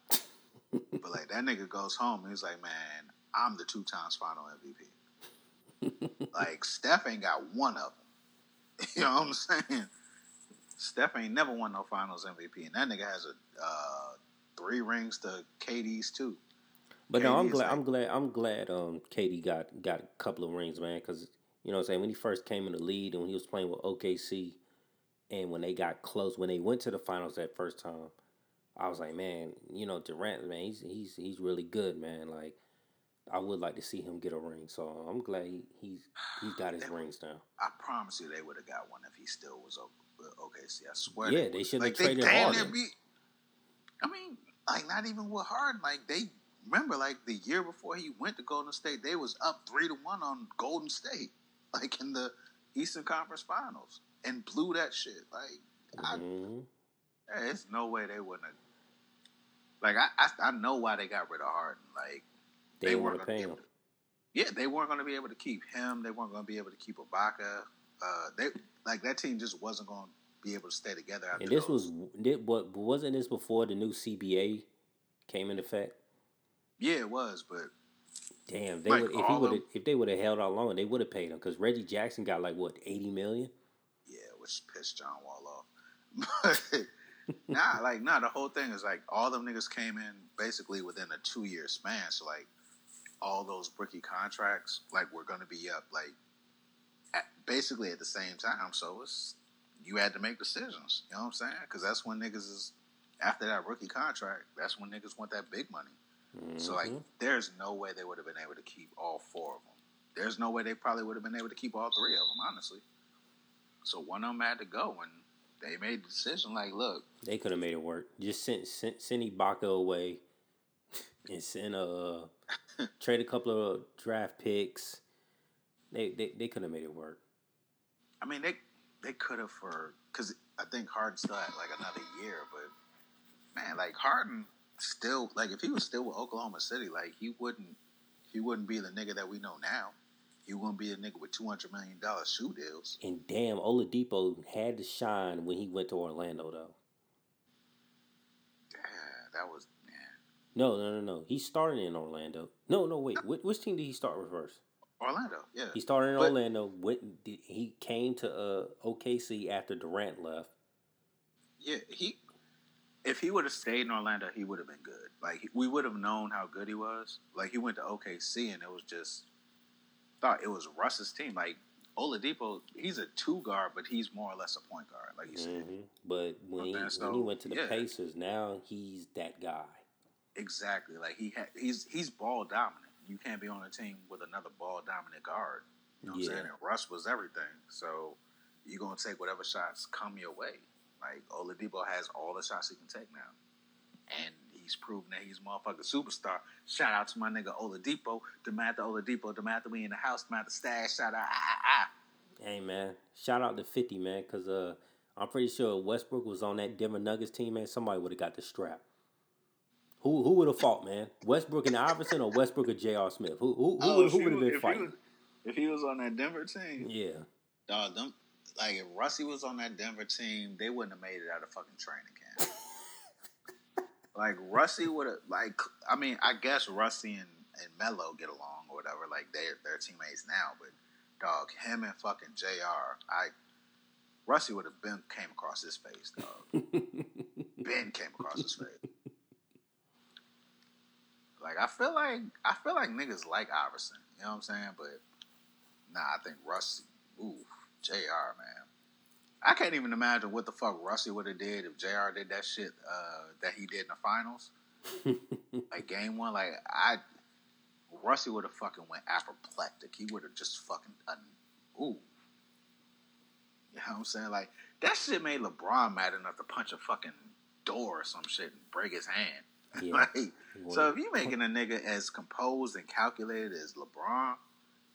but like that nigga goes home and he's like, man, I'm the two times final MVP. like Steph ain't got one of them. (laughs) You know what I'm saying? Steph ain't never won no Finals MVP, and that nigga has a uh, three rings to KD's two. But no, I'm glad. Like, I'm glad. I'm glad. Um, KD got got a couple of rings, man. Because you know, what I'm saying when he first came in the lead and when he was playing with OKC, and when they got close, when they went to the finals that first time, I was like, man, you know, Durant, man, he's he's he's really good, man. Like, I would like to see him get a ring. So I'm glad he, he's he's got his (sighs) rings now. I promise you, they would have got one if he still was OKC. I swear. Yeah, they, they should have like, traded Harden. Be, I mean, like not even with Harden. Like they remember, like the year before he went to Golden State, they was up three to one on Golden State, (laughs) like in the Eastern Conference Finals, and blew that shit. Like, mm-hmm. I, there's no way they wouldn't have like I, I, I know why they got rid of Harden. Like they, they weren't going to him. Yeah, they weren't going to be able to keep him. They weren't going to be able to keep Ibaka. Uh, they like that team just wasn't going to be able to stay together. and this those. was what wasn't this before the new CBA came into effect? Yeah, it was, but damn, they like would if he would if they would have held out longer, they would have paid him because Reggie Jackson got like what eighty million. Yeah, which pissed John Wall off. (laughs) nah, like nah. The whole thing is like all them niggas came in basically within a two year span. So like all those rookie contracts like were gonna be up like at, basically at the same time. So it's you had to make decisions. You know what I'm saying? Because that's when niggas is after that rookie contract. That's when niggas want that big money. Mm-hmm. So like, mm-hmm. there's no way they would have been able to keep all four of them. There's no way they probably would have been able to keep all three of them, honestly. So one of them had to go, and they made the decision like, look, they could have made it work. Just send send, send Ibaka away (laughs) and send uh, a (laughs) trade a couple of draft picks. They they, they could have made it work. I mean, they they could have for because I think Harden still had like another year, but man, like Harden still like if he was still with Oklahoma City, like he wouldn't he wouldn't be the nigga that we know now. You won't be a nigga with two hundred million dollar shoe deals. And damn, Oladipo had to shine when he went to Orlando, though. Yeah, that was man. No, no, no, no. He started in Orlando. No, no, wait. No. Which team did he start with first? Orlando. Yeah. He started in but, Orlando. Went. He came to uh, OKC after Durant left. Yeah, he. If he would have stayed in Orlando, he would have been good. Like we would have known how good he was. Like he went to OKC, and it was just thought it was Russ's team. Like Oladipo, he's a two guard, but he's more or less a point guard, like you said. Mm-hmm. But when, he, so, when he went to the yeah. Pacers, now he's that guy. Exactly. Like he ha- he's he's ball dominant. You can't be on a team with another ball dominant guard. You know what yeah. I'm saying? And Russ was everything. So you're gonna take whatever shots come your way. Like Oladipo has all the shots he can take now, and he's proven that he's a motherfucking superstar. Shout out to my nigga Oladipo, Dematha Oladipo, Dematha we in the house, Dematha stash. Shout out, ah, ah, ah. Hey man, shout out to Fifty man, cause uh, I'm pretty sure Westbrook was on that Denver Nuggets team, man. Somebody would have got the strap. Who who would have fought, man? Westbrook and Iverson or Westbrook and J.R. Smith? Who who who, oh, who would have been fighting? He was, if he was on that Denver team, yeah, dog, them like if Russie was on that Denver team, they wouldn't have made it out of fucking training camp. Like Rusty would have like I mean I guess Rusty and, and Melo get along or whatever. Like they're they're teammates now, but dog him and fucking J.R. I Rusty would have been came across his face, dog. (laughs) ben came across his face. Like I feel like I feel like niggas like Iverson, you know what I'm saying? But nah, I think Rusty, ooh, J.R. Man, I can't even imagine what the fuck Russie would have did if J.R. did that shit uh, that he did in the finals, (laughs) like game one. Like I, Russie would have fucking went apoplectic. He would have just fucking uh, ooh. You know what I'm saying? Like that shit made LeBron mad enough to punch a fucking door or some shit and break his hand. (laughs) Yeah. like, so if you making a nigga as composed and calculated as LeBron,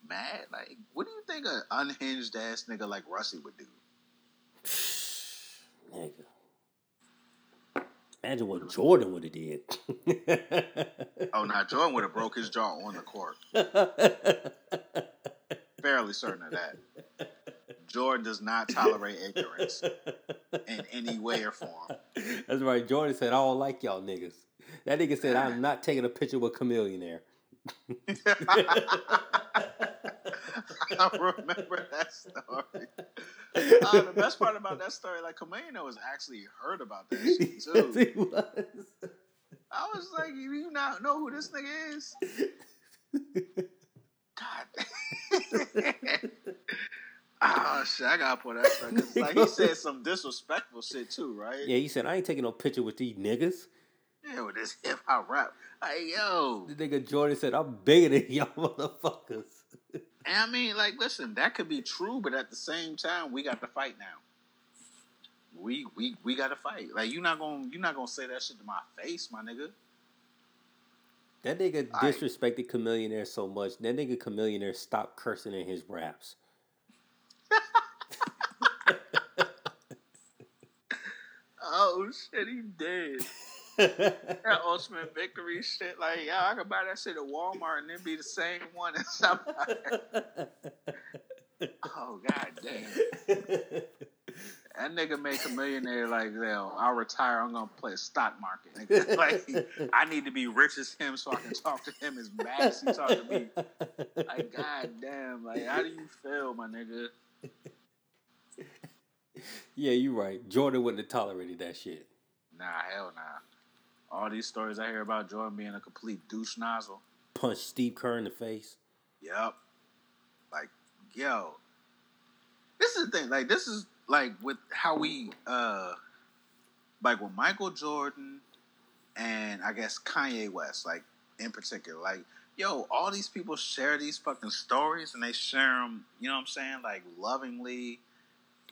mad. Like, what do you think an unhinged ass nigga like Russie would do? Nigga. Imagine what Jordan would have did. oh, now Jordan would have broke his jaw on the court. Fairly certain of that. Jordan does not tolerate ignorance in any way or form. That's right. Jordan said, I don't like y'all niggas. That nigga said, I'm not taking a picture with Chamillionaire. (laughs) (laughs) (laughs) I remember that story. (laughs) Uh, the best part about that story, like Kameno was actually heard about that (laughs) shit too. Yes, he was. I was like, "You, not know who this nigga is?" God. oh shit! I gotta put that because like he said some disrespectful shit too, right? Yeah, he said, "I ain't taking no picture with these niggas." Yeah, with this hip hop rap. Hey yo, the nigga Jordan said, "I'm bigger than y'all motherfuckers." And I mean, like, listen, that could be true, but at the same time, we got to fight now. We we we got to fight. Like, you're not gonna you're not gonna say that shit to my face, my nigga. That nigga disrespected Chamillionaire so much. That nigga Chamillionaire stopped cursing in his raps. (laughs) oh shit, he did. That (laughs) ultimate victory shit, like, yeah, I could buy that shit at Walmart and then be the same one as somebody. (laughs) oh god damn. That nigga Chamillionaire like yo, I'll retire, I'm gonna play a stock market. (laughs) like I need to be rich as him so I can talk to him as mad as he talk to me. Like god damn, like how do you feel, my nigga? Yeah, you're right. Jordan wouldn't have tolerated that shit. Nah, hell nah. All these stories I hear about Jordan being a complete douche nozzle. Punch Steve Kerr in the face. Yep. Like, yo. This is the thing. Like, this is like with how we uh like with Michael Jordan and I guess Kanye West, like in particular, like yo, all these people share these fucking stories and they share them, you know what I'm saying, like lovingly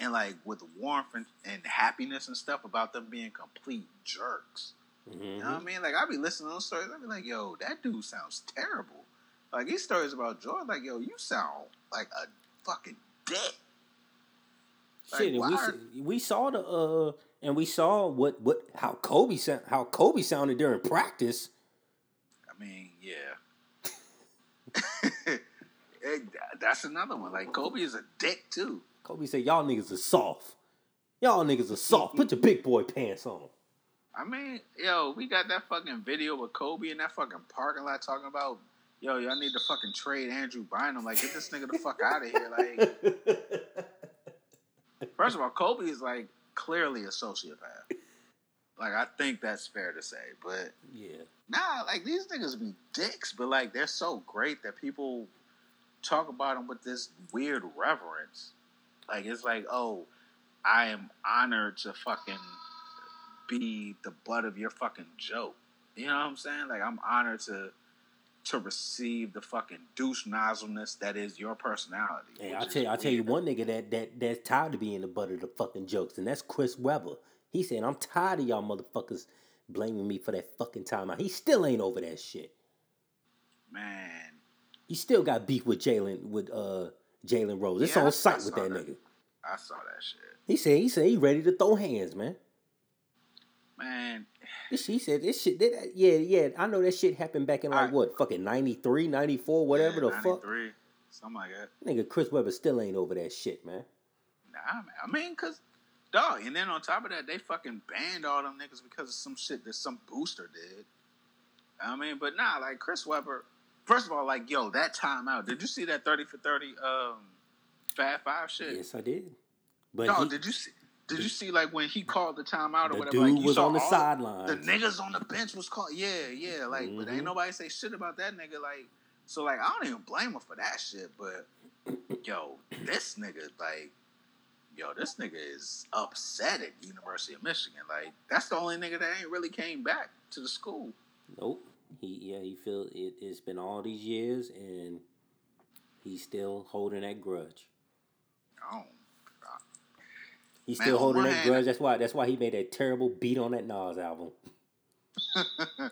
and like with warmth and, and happiness and stuff about them being complete jerks. Mm-hmm. You know what I mean? Like I be listening to those stories, I be like, yo, that dude sounds terrible. Like these stories about Jordan, like yo, you sound like a fucking dick. Like, Shit, we are... we saw the uh, and we saw what what how Kobe sound how Kobe sounded during practice. I mean, yeah. (laughs) that's another one. Like Kobe is a dick too. Kobe said, "Y'all niggas are soft. Y'all niggas are soft. Put your big boy pants on." I mean, yo, we got that fucking video with Kobe in that fucking parking lot talking about, yo, y'all need to fucking trade Andrew Bynum. Like, get this nigga the fuck out of here. Like, (laughs) first of all, Kobe is like clearly a sociopath. Like, I think that's fair to say. But yeah, nah, like these niggas be dicks, but like they're so great that people talk about them with this weird reverence. Like, it's like, oh, I am honored to fucking be the butt of your fucking joke. You know what I'm saying? Like I'm honored to to receive the fucking douche nozzleness that is your personality. Hey, I'll tell you, I'll tell you one nigga that that that's tired of being the butt of the fucking jokes, and that's Chris Webber. He said, I'm tired of y'all motherfuckers blaming me for that fucking timeout. He still ain't over that shit. Man. He still got beef with Jalen with uh Jalen Rose. It's yeah, on sight with that, that, nigga. I saw that shit. He said he said he ready to throw hands, man. Man. She said this shit. That, yeah, yeah. I know that shit happened back in like what, fucking 93, 94, whatever yeah, the fuck. Ninety three, something like that. Nigga, Chris Webber still ain't over that shit, man. Nah, man. I mean, cause dog, and then on top of that, they fucking banned all them niggas because of some shit that some booster did. I mean, but nah, like Chris Webber. First of all, like yo, that timeout. Did you see that thirty for thirty um, Fab Five shit? Yes, I did. But dog, he, did you see? Did you see like when he called the timeout or the whatever? Dude like, was on the sideline. The niggas on the bench was called. Yeah, yeah. Like, mm-hmm. but ain't mm-hmm. nobody say shit about that nigga. Like, so like I don't even blame him for that shit. But (coughs) yo, this nigga like, yo, this nigga is upset at University of Michigan. Like, that's the only nigga that ain't really came back to the school. Nope. He yeah he feel it. It's been all these years and he's still holding that grudge. Oh He's still Man, holding that grudge. That's why. That's why he made that terrible beat on that Nas album. (laughs)